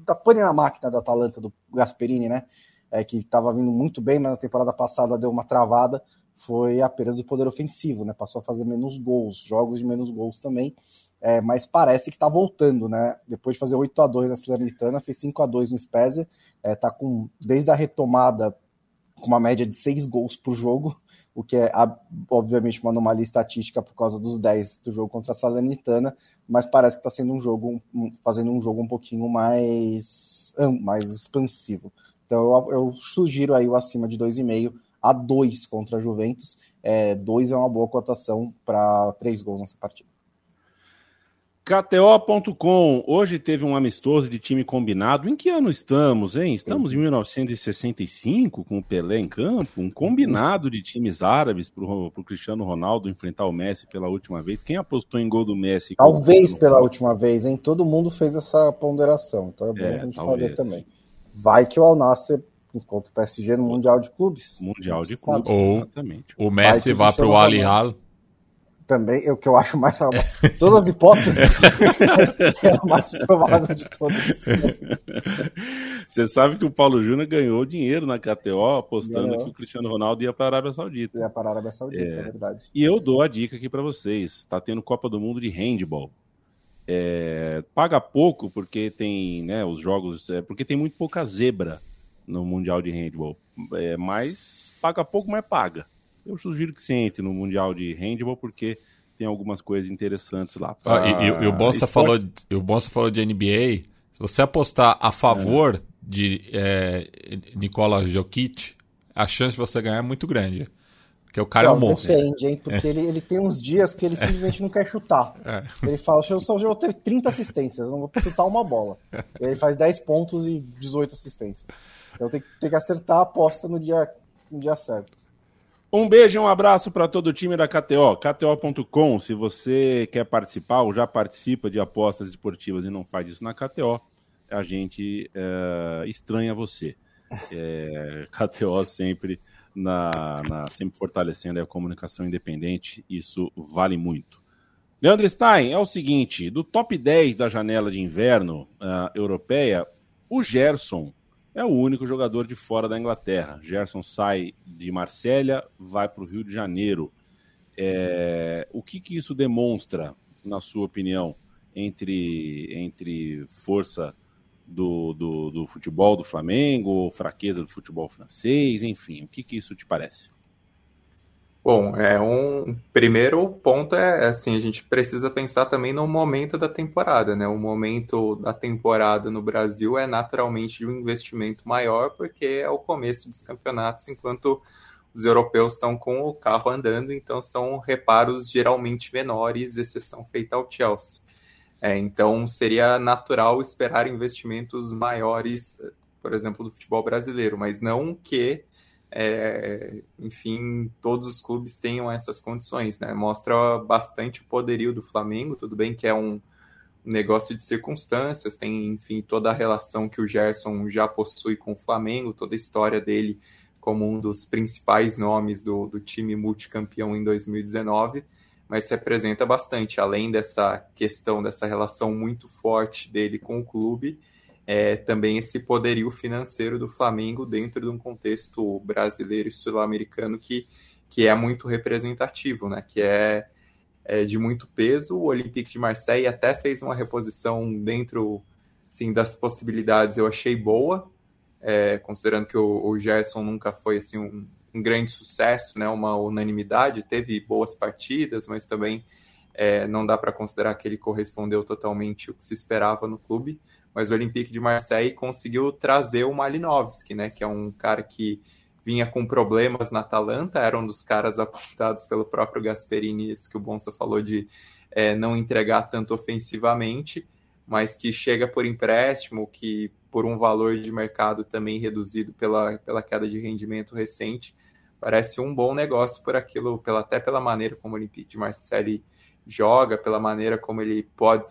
da pane na máquina da Atalanta, do Gasperini, né? É, que estava vindo muito bem, mas na temporada passada deu uma travada, foi a perda do poder ofensivo, né? Passou a fazer menos gols, jogos de menos gols também. É, mas parece que está voltando, né? Depois de fazer 8 a 2 na Salernitana, fez 5 a 2 no Spezia, é, tá com desde a retomada com uma média de 6 gols por jogo, o que é obviamente uma anomalia estatística por causa dos 10 do jogo contra a Salernitana, mas parece que está sendo um jogo, fazendo um jogo um pouquinho mais, mais expansivo. Então eu, eu sugiro aí o acima de 2,5 a 2 contra a Juventus. 2 é, é uma boa cotação para 3 gols nessa partida. KTO.com, hoje teve um amistoso de time combinado. Em que ano estamos, hein? Estamos em 1965, com o Pelé em campo. Um combinado de times árabes para o Cristiano Ronaldo enfrentar o Messi pela última vez. Quem apostou em gol do Messi? Talvez pela última vez, hein? Todo mundo fez essa ponderação. Então é bom é, a gente talvez. fazer também. Vai que o Al Nasser encontra o PSG no Mundial de Clubes. Mundial de Clubes, Ou exatamente. o Messi vá para o Al Hilal também, é o que eu acho mais. Todas as hipóteses é a mais provável de todas. Você sabe que o Paulo Júnior ganhou dinheiro na KTO apostando ganhou. que o Cristiano Ronaldo ia para a Arábia Saudita. Ia para a Arábia Saudita, é, é verdade. E eu dou a dica aqui para vocês: está tendo Copa do Mundo de Handball. É, paga pouco porque tem né, os jogos, é, porque tem muito pouca zebra no Mundial de Handball. É, mas paga pouco, mas paga eu sugiro que você entre no Mundial de Handball, porque tem algumas coisas interessantes lá. Pra... Ah, e, e, e, o Bonsa falou, o Bonsa falou de NBA. Se você apostar a favor é. de é, Nikola Jokic, a chance de você ganhar é muito grande. Porque o cara não, é um monstro. Depende, hein? Porque é. ele, ele tem uns dias que ele simplesmente não quer chutar. É. Ele fala, eu só vou ter 30 assistências, não vou chutar uma bola. E ele faz 10 pontos e 18 assistências. Então tem, tem que acertar a aposta no dia, no dia certo. Um beijo e um abraço para todo o time da KTO, KTO.com. Se você quer participar ou já participa de apostas esportivas e não faz isso na KTO, a gente é, estranha você. É, KTO sempre, na, na, sempre fortalecendo a comunicação independente, isso vale muito. Leandro Stein, é o seguinte: do top 10 da janela de inverno uh, europeia, o Gerson é o único jogador de fora da Inglaterra. Gerson sai de Marsella, vai para o Rio de Janeiro. É, o que, que isso demonstra, na sua opinião, entre, entre força do, do, do futebol do Flamengo, fraqueza do futebol francês, enfim, o que, que isso te parece? Bom, é um primeiro ponto é assim, a gente precisa pensar também no momento da temporada, né? O momento da temporada no Brasil é naturalmente de um investimento maior porque é o começo dos campeonatos, enquanto os europeus estão com o carro andando, então são reparos geralmente menores, exceção feita ao Chelsea. É, então seria natural esperar investimentos maiores, por exemplo, do futebol brasileiro, mas não que é, enfim, todos os clubes tenham essas condições, né? Mostra bastante o poderio do Flamengo, tudo bem que é um negócio de circunstâncias, tem, enfim, toda a relação que o Gerson já possui com o Flamengo, toda a história dele como um dos principais nomes do, do time multicampeão em 2019, mas representa bastante, além dessa questão, dessa relação muito forte dele com o clube, é, também esse poderio financeiro do Flamengo dentro de um contexto brasileiro e sul-americano que, que é muito representativo, né? que é, é, de muito peso. O Olympique de Marseille até fez uma reposição dentro assim, das possibilidades, eu achei boa, é, considerando que o, o, Gerson nunca foi assim, um, um, grande sucesso, né? uma unanimidade, teve boas partidas, mas também é, não dá para considerar que ele correspondeu totalmente o que se esperava no clube mas o Olympique de Marseille conseguiu trazer o Malinovski, né, que é um cara que vinha com problemas na Atalanta, era um dos caras apontados pelo próprio Gasperini, isso que o Bonsa falou de é, não entregar tanto ofensivamente, mas que chega por empréstimo, que por um valor de mercado também reduzido pela, pela queda de rendimento recente, parece um bom negócio por aquilo, pela, até pela maneira como o Olympique de Marseille joga, pela maneira como ele pode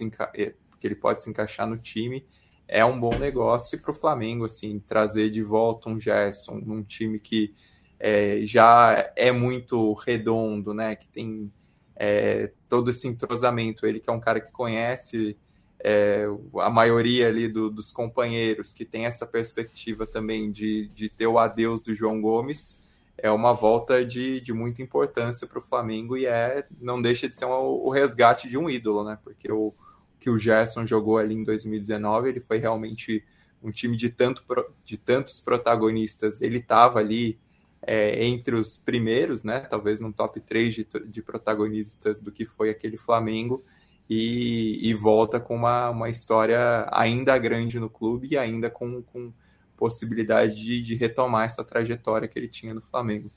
que ele pode se encaixar no time, é um bom negócio. E para o Flamengo, assim, trazer de volta um Gerson num time que é, já é muito redondo, né? Que tem é, todo esse entrosamento. Ele que é um cara que conhece é, a maioria ali do, dos companheiros que tem essa perspectiva também de, de ter o adeus do João Gomes, é uma volta de, de muita importância para o Flamengo e é não deixa de ser um, o resgate de um ídolo, né? Porque o que o Gerson jogou ali em 2019, ele foi realmente um time de, tanto, de tantos protagonistas, ele estava ali é, entre os primeiros, né? Talvez no top 3 de, de protagonistas do que foi aquele Flamengo e, e volta com uma, uma história ainda grande no clube e ainda com, com possibilidade de, de retomar essa trajetória que ele tinha no Flamengo.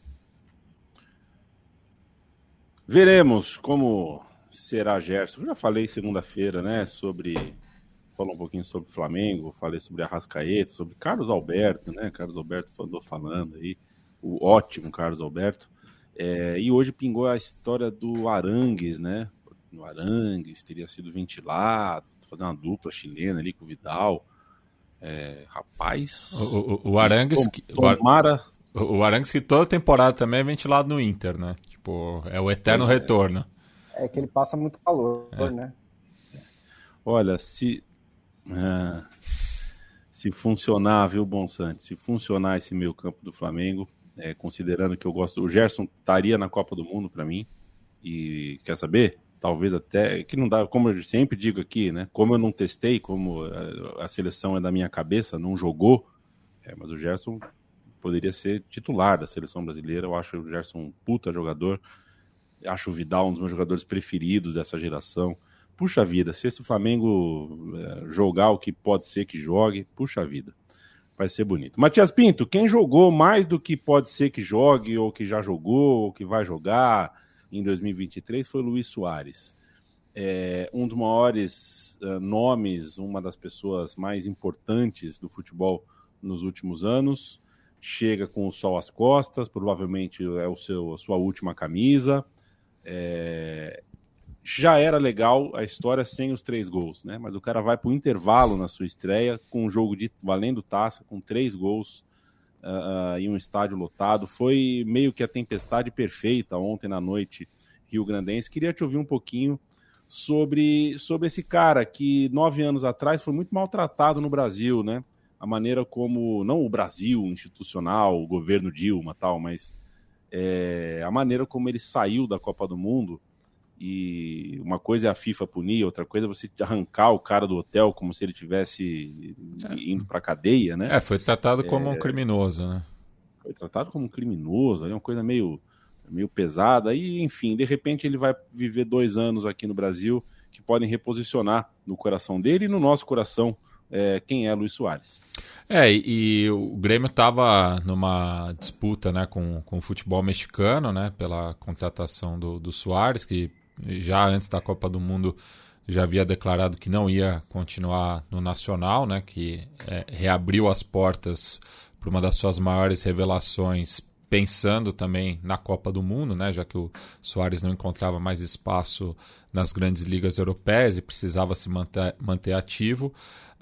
Veremos como será Gerson. Eu já falei segunda-feira, né, sobre falou um pouquinho sobre Flamengo, falei sobre Arrascaeta, sobre Carlos Alberto, né? Carlos Alberto andou falando aí, o ótimo Carlos Alberto. É, e hoje pingou a história do Arangues, né? no Arangues, teria sido ventilado, fazer uma dupla chilena ali com o Vidal. É, rapaz. O, o, o Arangues. Tomara. O, Arangues que toda temporada também é ventilado no Inter, né? Tipo, é o eterno é, retorno. É que ele passa muito calor, é. né? Olha, se. É, se funcionar, viu, Bonsante? Se funcionar esse meio campo do Flamengo, é, considerando que eu gosto. O Gerson estaria na Copa do Mundo para mim. E quer saber? talvez até que não dá, como eu sempre digo aqui, né? Como eu não testei, como a, a seleção é da minha cabeça, não jogou, é, mas o Gerson poderia ser titular da seleção brasileira. Eu acho o Gerson um puta jogador. Acho o Vidal um dos meus jogadores preferidos dessa geração. Puxa vida, se esse Flamengo é, jogar o que pode ser que jogue, puxa vida, vai ser bonito. Matias Pinto, quem jogou mais do que pode ser que jogue, ou que já jogou, ou que vai jogar, em 2023 foi Luiz Soares. É, um dos maiores uh, nomes, uma das pessoas mais importantes do futebol nos últimos anos. Chega com o sol às costas, provavelmente é o seu, a sua última camisa. É, já era legal a história sem os três gols, né? Mas o cara vai para o intervalo na sua estreia com um jogo de valendo taça, com três gols uh, em um estádio lotado. Foi meio que a tempestade perfeita ontem na noite Rio Grandense. Queria te ouvir um pouquinho sobre, sobre esse cara que nove anos atrás foi muito maltratado no Brasil, né? A maneira como, não o Brasil institucional, o governo Dilma tal, mas é, a maneira como ele saiu da Copa do Mundo e uma coisa é a FIFA punir, outra coisa é você arrancar o cara do hotel como se ele tivesse indo para cadeia, né? É, foi tratado como é, um criminoso, né? Foi tratado como um criminoso, é uma coisa meio, meio pesada. E, enfim, de repente ele vai viver dois anos aqui no Brasil que podem reposicionar no coração dele e no nosso coração é, quem é Luiz Soares. É, e, e o Grêmio estava numa disputa né, com, com o futebol mexicano, né, pela contratação do, do Soares, que já antes da Copa do Mundo já havia declarado que não ia continuar no Nacional, né, que é, reabriu as portas para uma das suas maiores revelações, pensando também na Copa do Mundo, né, já que o Soares não encontrava mais espaço nas grandes ligas europeias e precisava se manter, manter ativo.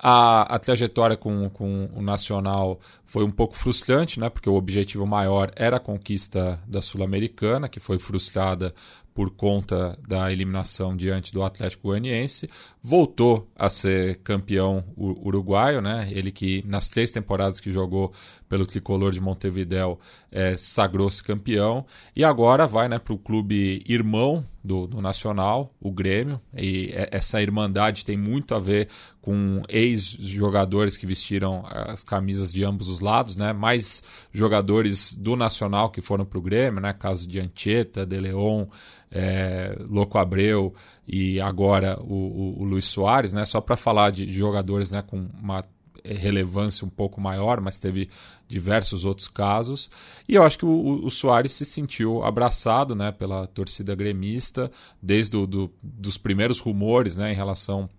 A, a trajetória com, com o Nacional foi um pouco frustrante, né, porque o objetivo maior era a conquista da Sul-Americana, que foi frustrada por conta da eliminação diante do Atlético Goianiense, voltou a ser campeão uruguaio, né? Ele que nas três temporadas que jogou pelo tricolor de Montevideo é, sagrou-se campeão. E agora vai, né, para o clube irmão do, do, Nacional, o Grêmio, e essa irmandade tem muito a ver com ex-jogadores que vestiram as camisas de ambos os lados, né? Mais jogadores do Nacional que foram para o Grêmio, né? Caso de Anchieta, De Leon, é, Louco Abreu e agora o, o, o Luiz Soares, né? Só para falar de jogadores, né? Com uma relevância um pouco maior, mas teve diversos outros casos. E eu acho que o, o Soares se sentiu abraçado né, pela torcida gremista, desde do, dos primeiros rumores né, em relação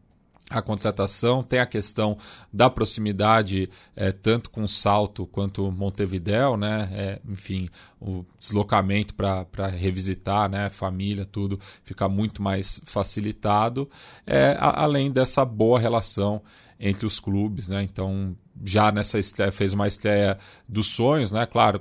a contratação, tem a questão da proximidade é, tanto com Salto quanto Montevidéu, né? É, enfim, o deslocamento para revisitar, né? Família, tudo fica muito mais facilitado, é, a, além dessa boa relação entre os clubes, né? Então já nessa estreia, fez uma estreia dos sonhos, né? Claro,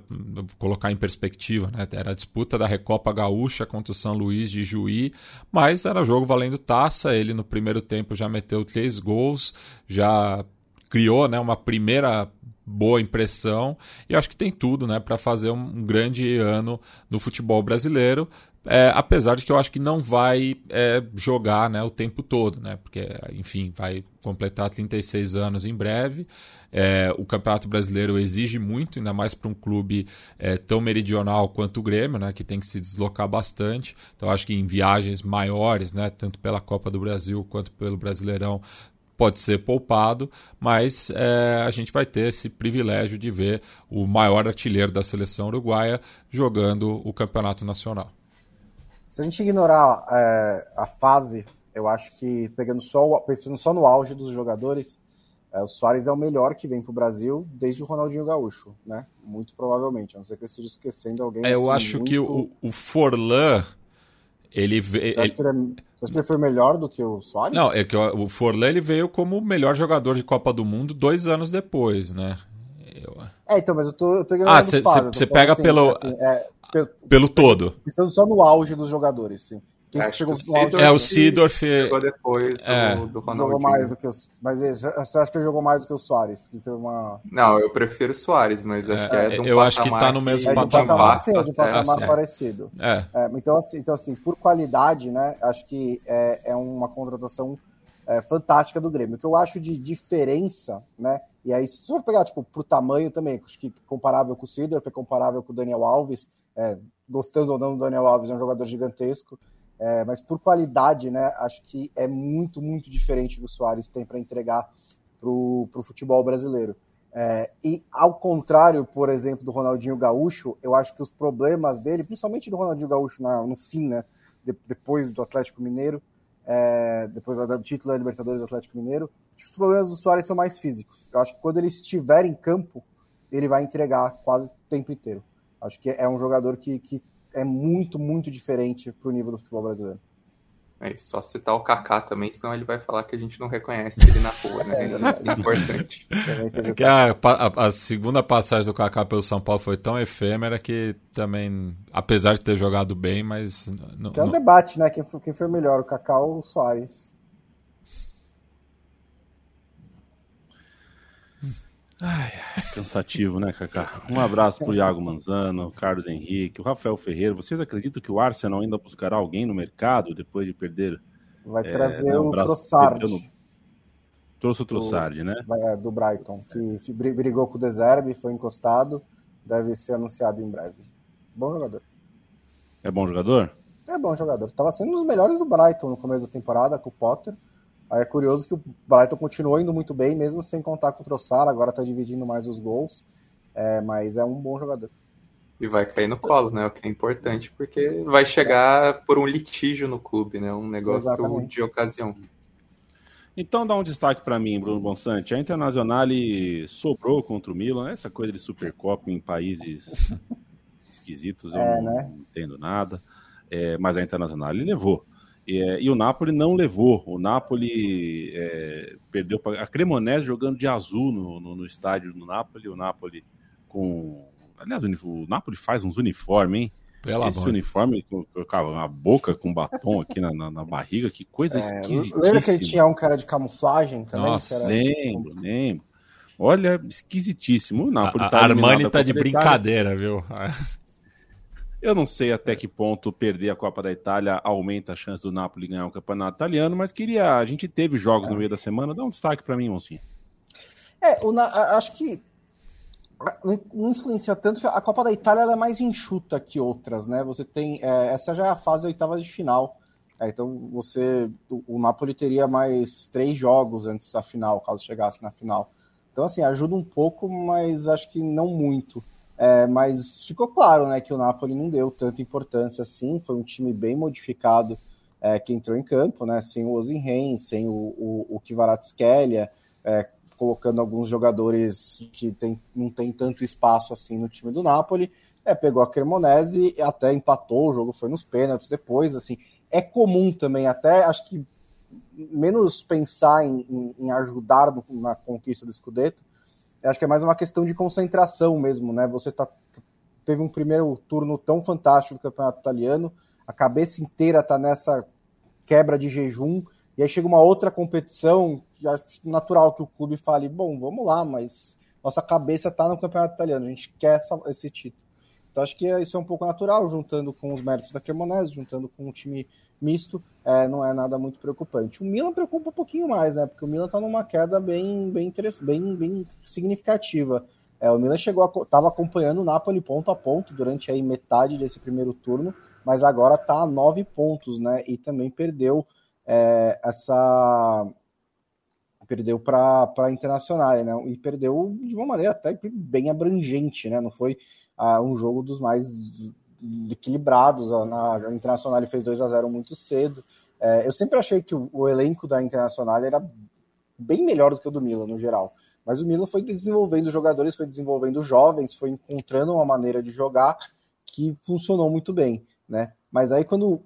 colocar em perspectiva, né? Era a disputa da Recopa Gaúcha contra o São Luís de Juí, mas era jogo valendo taça. Ele no primeiro tempo já meteu três gols, já criou, né? Uma primeira boa impressão e acho que tem tudo, né? Para fazer um grande ano no futebol brasileiro. É, apesar de que eu acho que não vai é, jogar né, o tempo todo, né? Porque, enfim, vai completar 36 anos em breve. É, o Campeonato Brasileiro exige muito, ainda mais para um clube é, tão meridional quanto o Grêmio, né, que tem que se deslocar bastante. Então, acho que em viagens maiores, né, tanto pela Copa do Brasil quanto pelo Brasileirão, pode ser poupado, mas é, a gente vai ter esse privilégio de ver o maior artilheiro da seleção uruguaia jogando o Campeonato Nacional. Se a gente ignorar é, a fase, eu acho que pegando só, pensando só no auge dos jogadores, é, o Soares é o melhor que vem para o Brasil desde o Ronaldinho Gaúcho, né? Muito provavelmente, a não ser que eu esteja esquecendo alguém. É, eu assim, acho muito... que o, o Forlan, ele... Você acha. Que ele é... Você acha que ele foi melhor do que o Soares? Não, é que o Forlan ele veio como o melhor jogador de Copa do Mundo dois anos depois, né? Eu... É, então, mas eu tô, eu tô Ah, você pega assim, pelo, assim, é, pelo, pelo todo. Pensando só no auge dos jogadores, sim. Quem Acho chegou que o é o Sidorf. Chegou depois do, é. do Ronaldinho. Jogou mais do que os, mas você acha que ele jogou mais do que o Soares? Que teve uma... Não, eu prefiro o Soares, mas acho é, que é de um Eu acho que tá no mesmo é, patamar. Sim, é de um patamar é, parecido. É. é. então, assim, então, assim, por qualidade, né? Acho que é, é uma contratação é, fantástica do Grêmio. O que eu acho de diferença, né? E aí, se você pegar, tipo, pro tamanho também, acho que comparável com o Sidor, foi comparável com o Daniel Alves, é, gostando ou não do Daniel Alves, é um jogador gigantesco. É, mas por qualidade, né, acho que é muito, muito diferente do Soares tem para entregar para o futebol brasileiro. É, e ao contrário, por exemplo, do Ronaldinho Gaúcho, eu acho que os problemas dele, principalmente do Ronaldinho Gaúcho na, no fim, né, de, depois do Atlético Mineiro, é, depois do título da Libertadores do Atlético Mineiro, os problemas do Soares são mais físicos. Eu acho que quando ele estiver em campo, ele vai entregar quase o tempo inteiro. Acho que é um jogador que, que é muito, muito diferente para o nível do futebol brasileiro. É só citar o Kaká também, senão ele vai falar que a gente não reconhece ele na rua, né? É, é importante. a, a, a, segunda passagem do Kaká pelo São Paulo foi tão efêmera que também, apesar de ter jogado bem, mas. Não, é um não... debate, né? Quem foi, quem foi melhor, o Kaká ou o Soares? Ai, cansativo, né, Kaká? Um abraço pro Iago Manzano, Carlos Henrique, o Rafael Ferreira. Vocês acreditam que o Arsenal ainda buscará alguém no mercado depois de perder? Vai é, trazer né, um o Trossard. No... Trouxe o Trossard, né? É, do Brighton, que brigou com o Deserbe, foi encostado, deve ser anunciado em breve. Bom jogador. É bom jogador? É bom jogador. Tava sendo um dos melhores do Brighton no começo da temporada com o Potter. Aí é curioso que o Brighton continuou indo muito bem, mesmo sem contar com o Trossard, agora está dividindo mais os gols, é, mas é um bom jogador. E vai cair no colo, né? O que é importante, porque vai chegar por um litígio no clube, né? Um negócio Exatamente. de ocasião. Então dá um destaque para mim, Bruno Bonsante. A Internacional sobrou contra o Milan, essa coisa de Supercopa em países esquisitos, eu é, não, né? entendo nada. É, mas a Internacional levou. E, é, e, o Napoli não levou. O Napoli é, perdeu a Cremonese jogando de azul no, no, no, estádio do Napoli. O Napoli com. Aliás, o Napoli faz uns uniformes, hein? Pela Esse uniforme com, com a boca com batom aqui na, na, na barriga, que coisa é, esquisitíssima. Lembra que ele tinha um cara de camuflagem também? Nossa, era... lembro, lembro. Olha, esquisitíssimo. O Napoli a, tá a Armani tá de brincadeira, viu? Eu não sei até que ponto perder a Copa da Itália aumenta a chance do Napoli ganhar o campeonato italiano, mas queria. A gente teve jogos no meio da semana, dá um destaque para mim, Moncinho. É, acho que não influencia tanto que a Copa da Itália é mais enxuta que outras, né? Você tem. É, essa já é a fase oitava de final. É, então você. O Napoli teria mais três jogos antes da final, caso chegasse na final. Então, assim, ajuda um pouco, mas acho que não muito. É, mas ficou claro né, que o Napoli não deu tanta importância assim, foi um time bem modificado é, que entrou em campo, né, sem o Ozenhen, sem o, o, o Kvaratskhelia, é, colocando alguns jogadores que tem, não tem tanto espaço assim no time do Napoli, é, pegou a Cremonese, até empatou, o jogo foi nos pênaltis depois, assim, é comum também, até acho que menos pensar em, em, em ajudar no, na conquista do Scudetto, acho que é mais uma questão de concentração mesmo, né? Você tá, teve um primeiro turno tão fantástico do campeonato italiano, a cabeça inteira está nessa quebra de jejum, e aí chega uma outra competição, que natural que o clube fale, bom, vamos lá, mas nossa cabeça está no campeonato italiano, a gente quer essa, esse título. Então acho que isso é um pouco natural, juntando com os méritos da Cremonese, juntando com o time misto, é, não é nada muito preocupante. O Milan preocupa um pouquinho mais, né? Porque o Milan está numa queda bem, bem, bem, bem significativa. É, o Milan chegou, estava acompanhando o Napoli ponto a ponto durante aí metade desse primeiro turno, mas agora está a nove pontos, né? E também perdeu é, essa perdeu para a Internacional, né? E perdeu de uma maneira até bem abrangente, né? Não foi ah, um jogo dos mais equilibrados. Na, Internacional fez 2 a 0 muito cedo. É, eu sempre achei que o, o, elenco da Internacional era bem melhor do que o do Milan, no geral. Mas o Milan foi desenvolvendo jogadores, foi desenvolvendo jovens, foi encontrando uma maneira de jogar que funcionou muito bem, né? Mas aí quando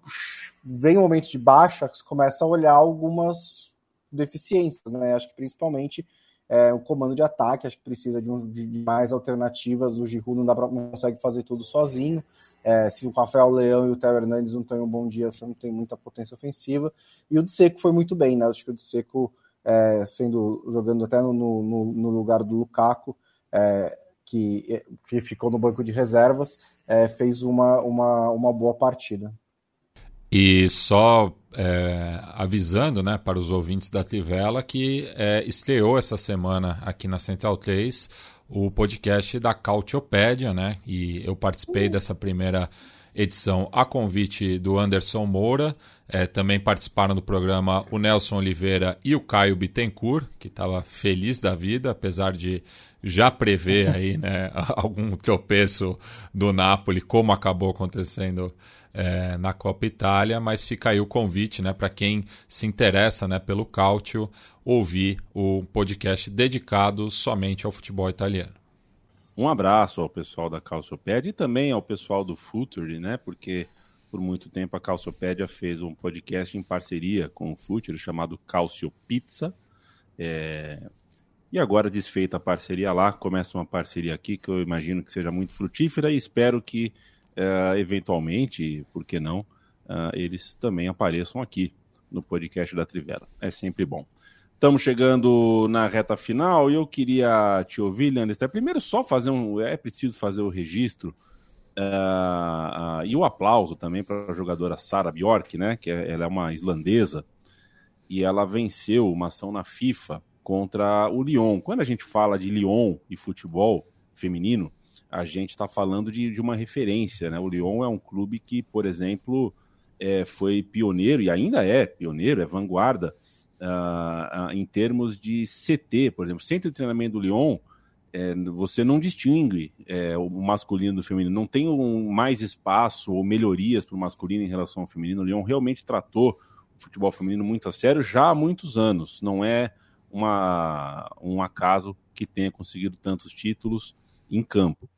vem o um momento de baixa, começa a olhar algumas deficiências, né? Acho que principalmente é, o comando de ataque, acho que precisa de, um, de mais alternativas. O Giroud não dá pra, não consegue fazer tudo sozinho. É, se o Rafael Leão e o Theo Hernandes não têm um bom dia, você não tem muita potência ofensiva. E o de Seco foi muito bem, né? Acho que o de Seco, é, sendo, jogando até no, no, no lugar do Lukaku, é, que, que, ficou no banco de reservas, é, fez uma, uma, uma boa partida. E só é, avisando né, para os ouvintes da Trivela que é, estreou essa semana aqui na Central 3 o podcast da Cautiopédia, né? E eu participei dessa primeira edição a convite do Anderson Moura. É, também participaram do programa o Nelson Oliveira e o Caio Bittencourt, que estava feliz da vida, apesar de já prever aí, né, algum tropeço do Napoli, como acabou acontecendo é, na Copa Itália, mas fica aí o convite né, para quem se interessa né, pelo Cautio ouvir o podcast dedicado somente ao futebol italiano. Um abraço ao pessoal da Calciopédia e também ao pessoal do Futuri, né? Porque por muito tempo a Calciopédia fez um podcast em parceria com o Futuri chamado Calcio Pizza. É... E agora, desfeita a parceria lá, começa uma parceria aqui que eu imagino que seja muito frutífera e espero que uh, eventualmente, por que não, uh, eles também apareçam aqui no podcast da Trivela. É sempre bom. Estamos chegando na reta final e eu queria te ouvir, Leandro. Primeiro, só fazer um. É preciso fazer o registro uh, uh, e o aplauso também para a jogadora Sara Bjork, né? Que é, ela é uma islandesa e ela venceu uma ação na FIFA contra o Lyon. Quando a gente fala de Lyon e futebol feminino, a gente está falando de, de, uma referência. Né? O Lyon é um clube que, por exemplo, é, foi pioneiro e ainda é pioneiro, é vanguarda uh, uh, em termos de CT, por exemplo, centro de treinamento do Lyon. É, você não distingue é, o masculino do feminino, não tem um, mais espaço ou melhorias para o masculino em relação ao feminino. O Lyon realmente tratou o futebol feminino muito a sério já há muitos anos. Não é uma, um acaso que tenha conseguido tantos títulos em campo.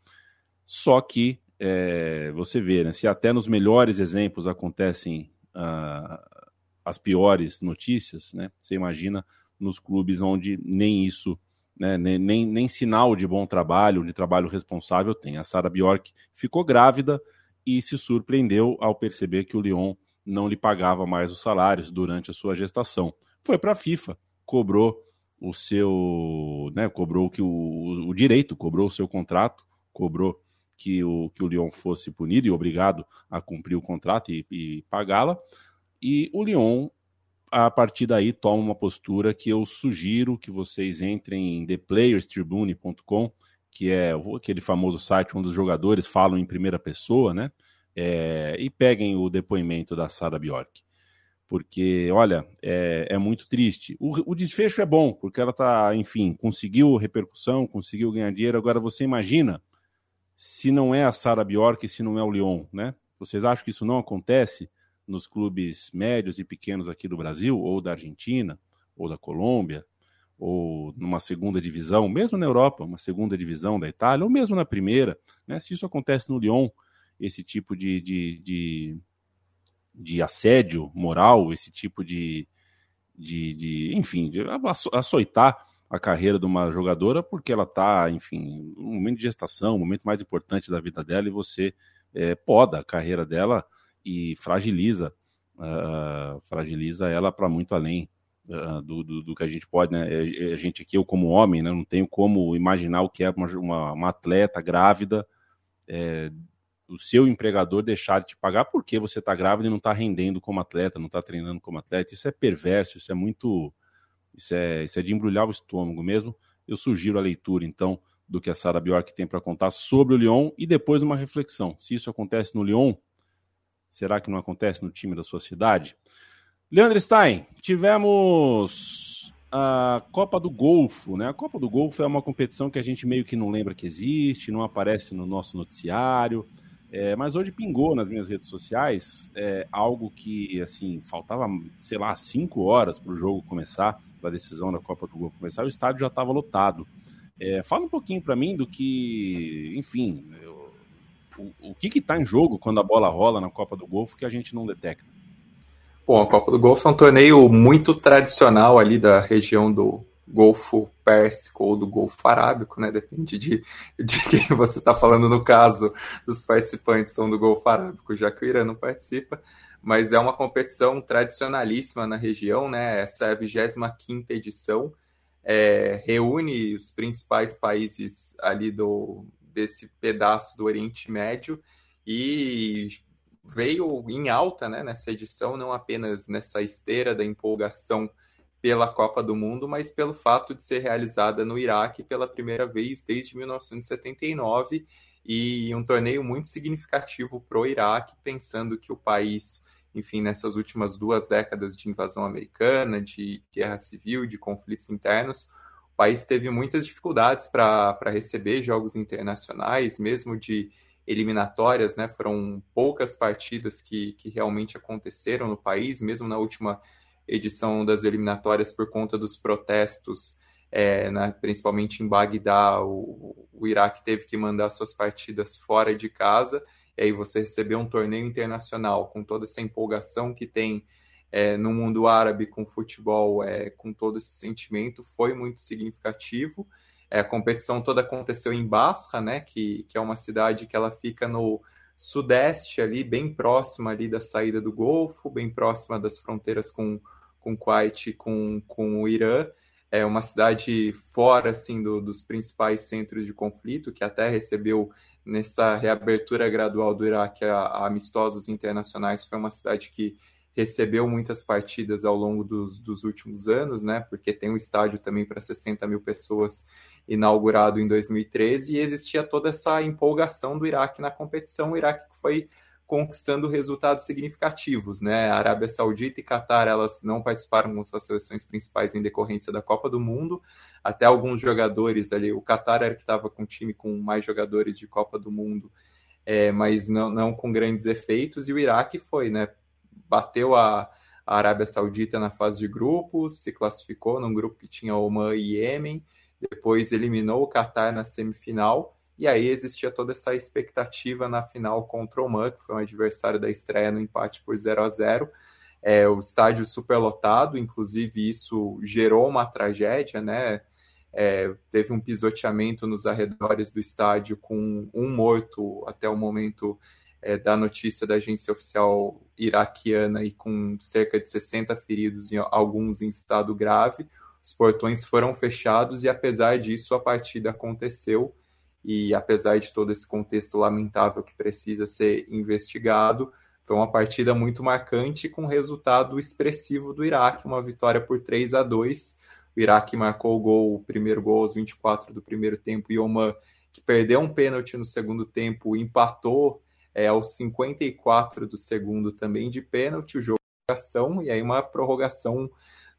Só que é, você vê, né, se até nos melhores exemplos acontecem uh, as piores notícias, né, você imagina nos clubes onde nem isso, né, nem, nem, nem, sinal de bom trabalho, de trabalho responsável tem. A Sara Bjork ficou grávida e se surpreendeu ao perceber que o Lyon não lhe pagava mais os salários durante a sua gestação. Foi para a FIFA, cobrou o seu, né, cobrou que o, o direito, cobrou o seu contrato, cobrou que o, que o Lyon fosse punido e obrigado a cumprir o contrato e, e pagá-la. E o Lyon, a partir daí, toma uma postura que eu sugiro que vocês entrem em theplayerstribune.com, que é aquele famoso site onde os jogadores falam em primeira pessoa, né? É, e peguem o depoimento da Sara Bjork porque, olha, é, é muito triste. O, o, desfecho é bom, porque ela tá, enfim, conseguiu repercussão, conseguiu ganhar dinheiro. Agora você imagina se não é a Sara Bjork, se não é o Lyon, né? Vocês acham que isso não acontece nos clubes médios e pequenos aqui do Brasil, ou da Argentina, ou da Colômbia, ou numa segunda divisão, mesmo na Europa, uma segunda divisão da Itália, ou mesmo na primeira, né? Se isso acontece no Lyon, esse tipo de, de, de de assédio moral, esse tipo de, de, de enfim, de açoitar a carreira de uma jogadora, porque ela está, enfim, no momento de gestação, o momento mais importante da vida dela, e você é, poda a carreira dela e fragiliza, uh, fragiliza ela para muito além uh, do, do, do, que a gente pode, né? A gente aqui, eu como homem, né, não tenho como imaginar o que é uma, uma, uma atleta grávida, é, o seu empregador deixar de te pagar porque você está grávida e não está rendendo como atleta, não está treinando como atleta. Isso é perverso, isso é muito. Isso é, isso é de embrulhar o estômago mesmo. Eu sugiro a leitura, então, do que a Sara Bjork tem para contar sobre o Lyon e depois uma reflexão. Se isso acontece no Lyon, será que não acontece no time da sua cidade? Leandro Stein, tivemos a Copa do Golfo, né? A Copa do Golfo é uma competição que a gente meio que não lembra que existe, não aparece no nosso noticiário. É, mas hoje pingou nas minhas redes sociais é, algo que, assim, faltava, sei lá, cinco horas para o jogo começar, para a decisão da Copa do Golfo começar, o estádio já estava lotado. É, fala um pouquinho para mim do que, enfim, eu, o, o que está em jogo quando a bola rola na Copa do Golfo que a gente não detecta. Bom, a Copa do Golfo é um torneio muito tradicional ali da região do, Golfo Pérsico ou do Golfo Arábico, né? Depende de, de quem você está falando no caso dos participantes são do Golfo Arábico, já que o Irã não participa. Mas é uma competição tradicionalíssima na região, né? Essa é a 25 edição. É, reúne os principais países ali do, desse pedaço do Oriente Médio e veio em alta né, nessa edição, não apenas nessa esteira da empolgação pela Copa do Mundo, mas pelo fato de ser realizada no Iraque pela primeira vez desde 1979 e um torneio muito significativo para o Iraque, pensando que o país, enfim, nessas últimas duas décadas de invasão americana, de guerra civil, de conflitos internos, o país teve muitas dificuldades para receber jogos internacionais, mesmo de eliminatórias, né? Foram poucas partidas que, que realmente aconteceram no país, mesmo na última edição das eliminatórias por conta dos protestos, é, né, principalmente em Bagdá, o, o Iraque teve que mandar suas partidas fora de casa, e aí você receber um torneio internacional com toda essa empolgação que tem é, no mundo árabe com futebol, é, com todo esse sentimento, foi muito significativo. É, a competição toda aconteceu em Basra, né, que, que é uma cidade que ela fica no sudeste ali, bem próxima ali da saída do Golfo, bem próxima das fronteiras com com Kuwait com, com o Irã. É uma cidade fora assim do, dos principais centros de conflito, que até recebeu nessa reabertura gradual do Iraque a, a amistosos internacionais. Foi uma cidade que recebeu muitas partidas ao longo dos, dos últimos anos, né? Porque tem um estádio também para 60 mil pessoas inaugurado em 2013 e existia toda essa empolgação do Iraque na competição. O Iraque foi conquistando resultados significativos, né? A Arábia Saudita e Catar, elas não participaram com suas seleções principais em decorrência da Copa do Mundo. Até alguns jogadores ali, o Catar era que estava com time com mais jogadores de Copa do Mundo, é, mas não, não com grandes efeitos. E o Iraque foi, né? Bateu a, a Arábia Saudita na fase de grupos, se classificou num grupo que tinha Oman e Iêmen, depois eliminou o Catar na semifinal e aí existia toda essa expectativa na final contra o Oman, que foi um adversário da estreia no empate por 0 a 0 é, o estádio superlotado, inclusive isso gerou uma tragédia, né? É, teve um pisoteamento nos arredores do estádio com um morto até o momento é, da notícia da agência oficial iraquiana e com cerca de 60 feridos, alguns em estado grave. Os portões foram fechados e, apesar disso, a partida aconteceu e apesar de todo esse contexto lamentável que precisa ser investigado, foi uma partida muito marcante com resultado expressivo do Iraque, uma vitória por 3 a 2. O Iraque marcou o gol, o primeiro gol aos 24 do primeiro tempo. E Oman, que perdeu um pênalti no segundo tempo, empatou é, aos 54 do segundo também de pênalti, o jogo e aí uma prorrogação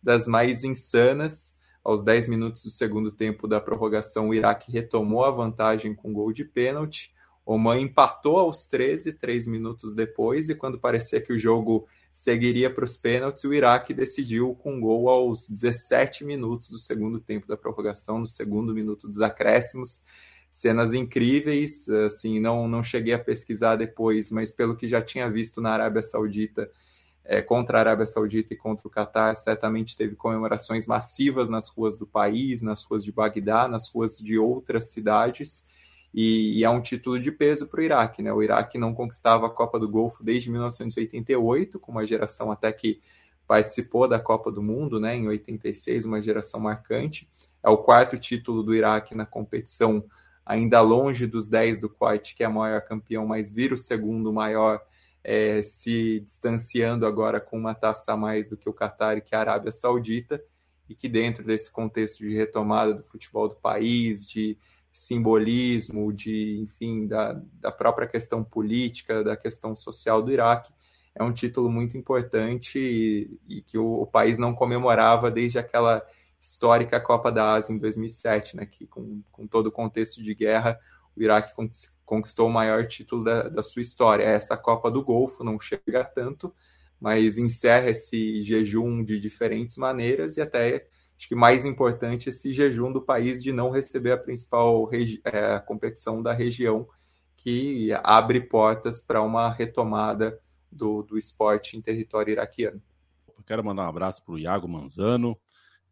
das mais insanas aos 10 minutos do segundo tempo da prorrogação, o Iraque retomou a vantagem com gol de pênalti. Oman empatou aos 13, três minutos depois, e quando parecia que o jogo seguiria para os pênaltis, o Iraque decidiu com gol aos 17 minutos do segundo tempo da prorrogação, no segundo minuto dos acréscimos. Cenas incríveis, assim, não, não cheguei a pesquisar depois, mas pelo que já tinha visto na Arábia Saudita, é, contra a Arábia Saudita e contra o Catar, certamente teve comemorações massivas nas ruas do país, nas ruas de Bagdá, nas ruas de outras cidades, e, e é um título de peso para o Iraque. Né? O Iraque não conquistava a Copa do Golfo desde 1988, com uma geração até que participou da Copa do Mundo né, em 86, uma geração marcante. É o quarto título do Iraque na competição, ainda longe dos 10 do Kuwait, que é o maior campeão, mas vira o segundo maior é, se distanciando agora com uma taça a mais do que o Qatar e que a Arábia Saudita, e que dentro desse contexto de retomada do futebol do país, de simbolismo, de, enfim, da, da própria questão política, da questão social do Iraque, é um título muito importante e, e que o, o, país não comemorava desde aquela histórica Copa da Ásia em 2007, né, que com, com todo o contexto de guerra, o Iraque conquistou o maior título da, da sua história. Essa Copa do Golfo não chega tanto, mas encerra esse jejum de diferentes maneiras e até acho que mais importante esse jejum do país de não receber a principal é, competição da região que abre portas para uma retomada do, do esporte em território iraquiano. Eu quero mandar um abraço para o Iago Manzano,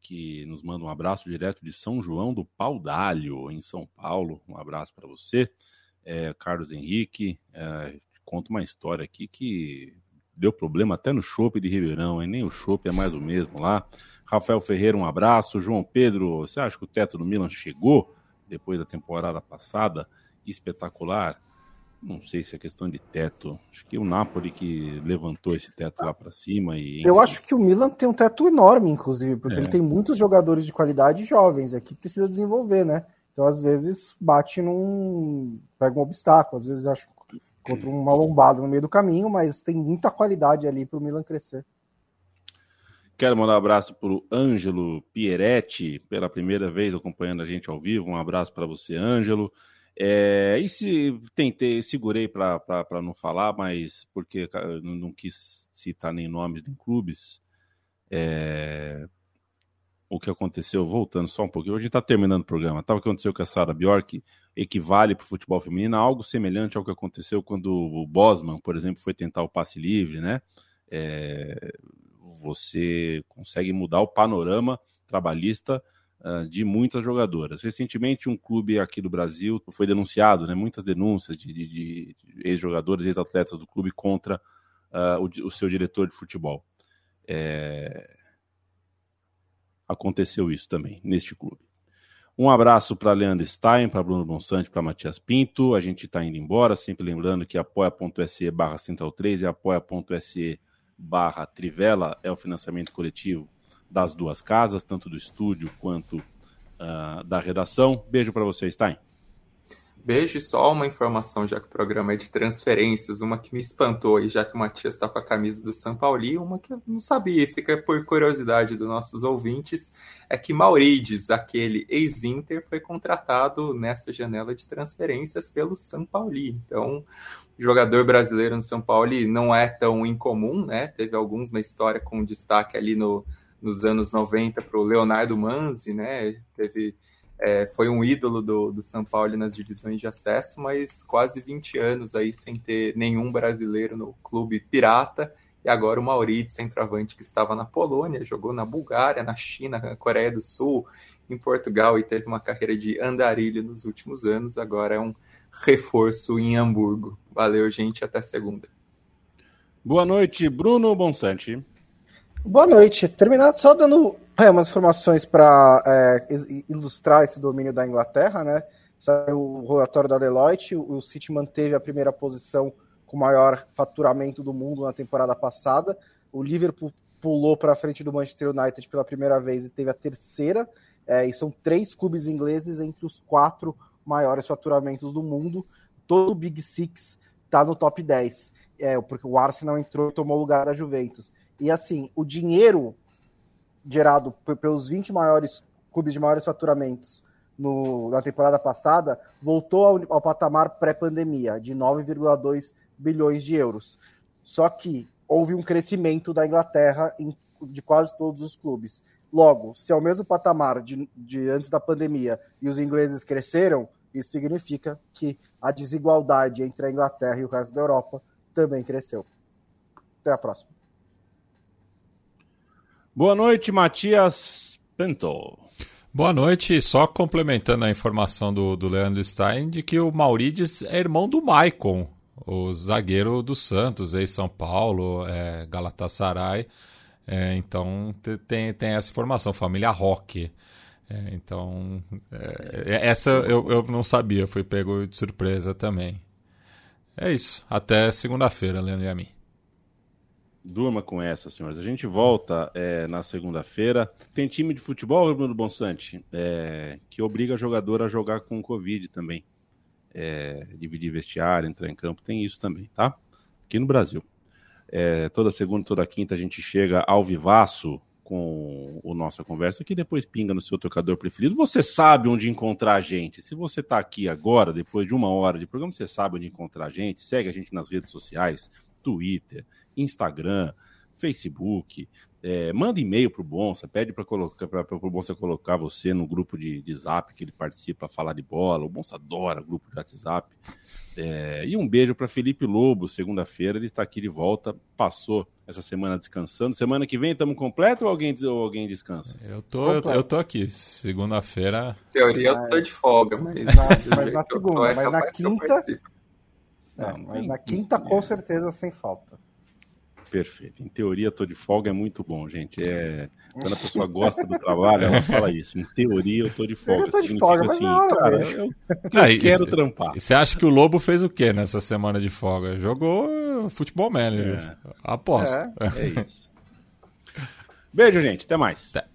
que nos manda um abraço direto de São João do Pau d'Alho, em São Paulo. Um abraço para você. É, Carlos Henrique, é, conta uma história aqui que deu problema até no chopp de Ribeirão, hein? nem o chopp é mais o mesmo lá. Rafael Ferreira, um abraço. João Pedro, você acha que o teto do Milan chegou depois da temporada passada? Espetacular. Não sei se é questão de teto. Acho que o Napoli que levantou esse teto lá para cima. E, Eu acho que o Milan tem um teto enorme, inclusive, porque é. ele tem muitos jogadores de qualidade jovens aqui que precisa desenvolver, né? Então, às vezes, bate num. pega um obstáculo, às vezes acho contra uma lombada no meio do caminho, mas tem muita qualidade ali para o Milan crescer. Quero mandar um abraço para o Ângelo Pieretti, pela primeira vez acompanhando a gente ao vivo. Um abraço para você, Ângelo. É, e se tentei, segurei para não falar, mas porque não, quis citar nem nomes nem clubes. É, o que aconteceu, voltando só um pouquinho, a gente está terminando o programa, tá? O que aconteceu com a Sara Bjork equivale para o futebol feminino a algo semelhante ao que aconteceu quando o Bosman, por exemplo, foi tentar o passe livre, né? É, você consegue mudar o panorama trabalhista uh, de muitas jogadoras. Recentemente, um clube aqui do Brasil foi denunciado, né, muitas denúncias de, de, de ex-jogadores, ex-atletas do clube contra uh, o, o, seu diretor de futebol. É... Aconteceu isso também neste clube. Um abraço para Leandro Stein, para Bruno Bonsante, para Matias Pinto. A gente está indo embora, sempre lembrando que apoia.se barra central 3 e apoia.se barra Trivela é o financiamento coletivo das duas casas, tanto do estúdio quanto uh, da redação. Beijo para você, Stein. Beijo só uma informação, já que o programa é de transferências, uma que me espantou, e já que o Matias está com a camisa do São Paulo, uma que eu não sabia, fica por curiosidade dos nossos ouvintes, é que Maurides, aquele ex-Inter, foi contratado nessa janela de transferências pelo São Paulo. Então, jogador brasileiro no São Paulo não é tão incomum, né? Teve alguns na história com destaque ali no, nos anos 90 para o Leonardo Manzi, né? Teve, é, foi um ídolo do, do São Paulo nas divisões de acesso, mas quase 20 anos aí sem ter nenhum brasileiro no clube pirata. E agora o Maurício, centroavante, que estava na Polônia, jogou na Bulgária, na China, na Coreia do Sul, em Portugal e teve uma carreira de andarilho nos últimos anos. Agora é um reforço em Hamburgo. Valeu, gente. Até segunda. Boa noite, Bruno Bonsante. Boa noite. Terminado só dando é, umas informações para é, ilustrar esse domínio da Inglaterra, né? Saiu o relatório da Deloitte, o City manteve a primeira posição com o maior faturamento do mundo na temporada passada. O Liverpool pulou para frente do Manchester United pela primeira vez e teve a terceira. É, e são três clubes ingleses entre os quatro maiores faturamentos do mundo. Todo o Big Six está no top 10. É, porque o Arsenal entrou e tomou lugar da Juventus. E assim, o dinheiro gerado pelos 20 maiores clubes de maiores faturamentos no, na temporada passada voltou ao, ao patamar pré-pandemia, de 9,2 bilhões de euros. Só que houve um crescimento da Inglaterra em, de quase todos os clubes. Logo, se é o mesmo patamar de, de antes da pandemia e os ingleses cresceram, isso significa que a desigualdade entre a Inglaterra e o resto da Europa também cresceu. Até a próxima. Boa noite, Matias Pinto. Boa noite, só complementando a informação do, do Leandro Stein de que o Maurides é irmão do Maicon, o zagueiro do Santos, ex-São Paulo, é, Galatasaray. É, então tem, tem essa informação, família Roque. É, então, é, essa eu, eu não sabia, fui pego de surpresa também. É isso. Até segunda-feira, Leandro e a mim. Durma com essa, senhores. A gente volta é, na segunda-feira. Tem time de futebol, Bruno Bonsante, é, que obriga jogador a jogar com Covid também. É, dividir vestiário, entrar em campo, tem isso também, tá? Aqui no Brasil. É, toda segunda, toda quinta a gente chega ao vivaço com o nossa conversa, que depois pinga no seu tocador preferido. Você sabe onde encontrar a gente. Se você está aqui agora, depois de uma hora de programa, você sabe onde encontrar a gente. Segue a gente nas redes sociais, Twitter, Instagram, Facebook, é, manda e-mail pro Bonsa, pede para colocar para o Bonsa colocar você no grupo de, de Zap que ele participa falar de bola. O Bonsa adora grupo de WhatsApp. É, e um beijo para Felipe Lobo, segunda-feira ele está aqui de volta. Passou essa semana descansando. Semana que vem estamos completo ou alguém ou alguém descansa? Eu tô eu, eu, tô aqui. Segunda-feira. Teoria eu tô de folga, mas, na, mas na segunda, mas na quinta. É, mas na quinta com certeza sem falta. Perfeito. Em teoria, tô de folga é muito bom, gente. É... Quando a pessoa gosta do trabalho, ela fala isso. Em teoria, eu tô de folga. Eu tô de folga, assim, não, cara, eu, eu ah, quero e, trampar. E você acha que o Lobo fez o quê nessa semana de folga? Jogou futebol manager. É. Aposto. É, é isso. Beijo, gente. Até mais. Até.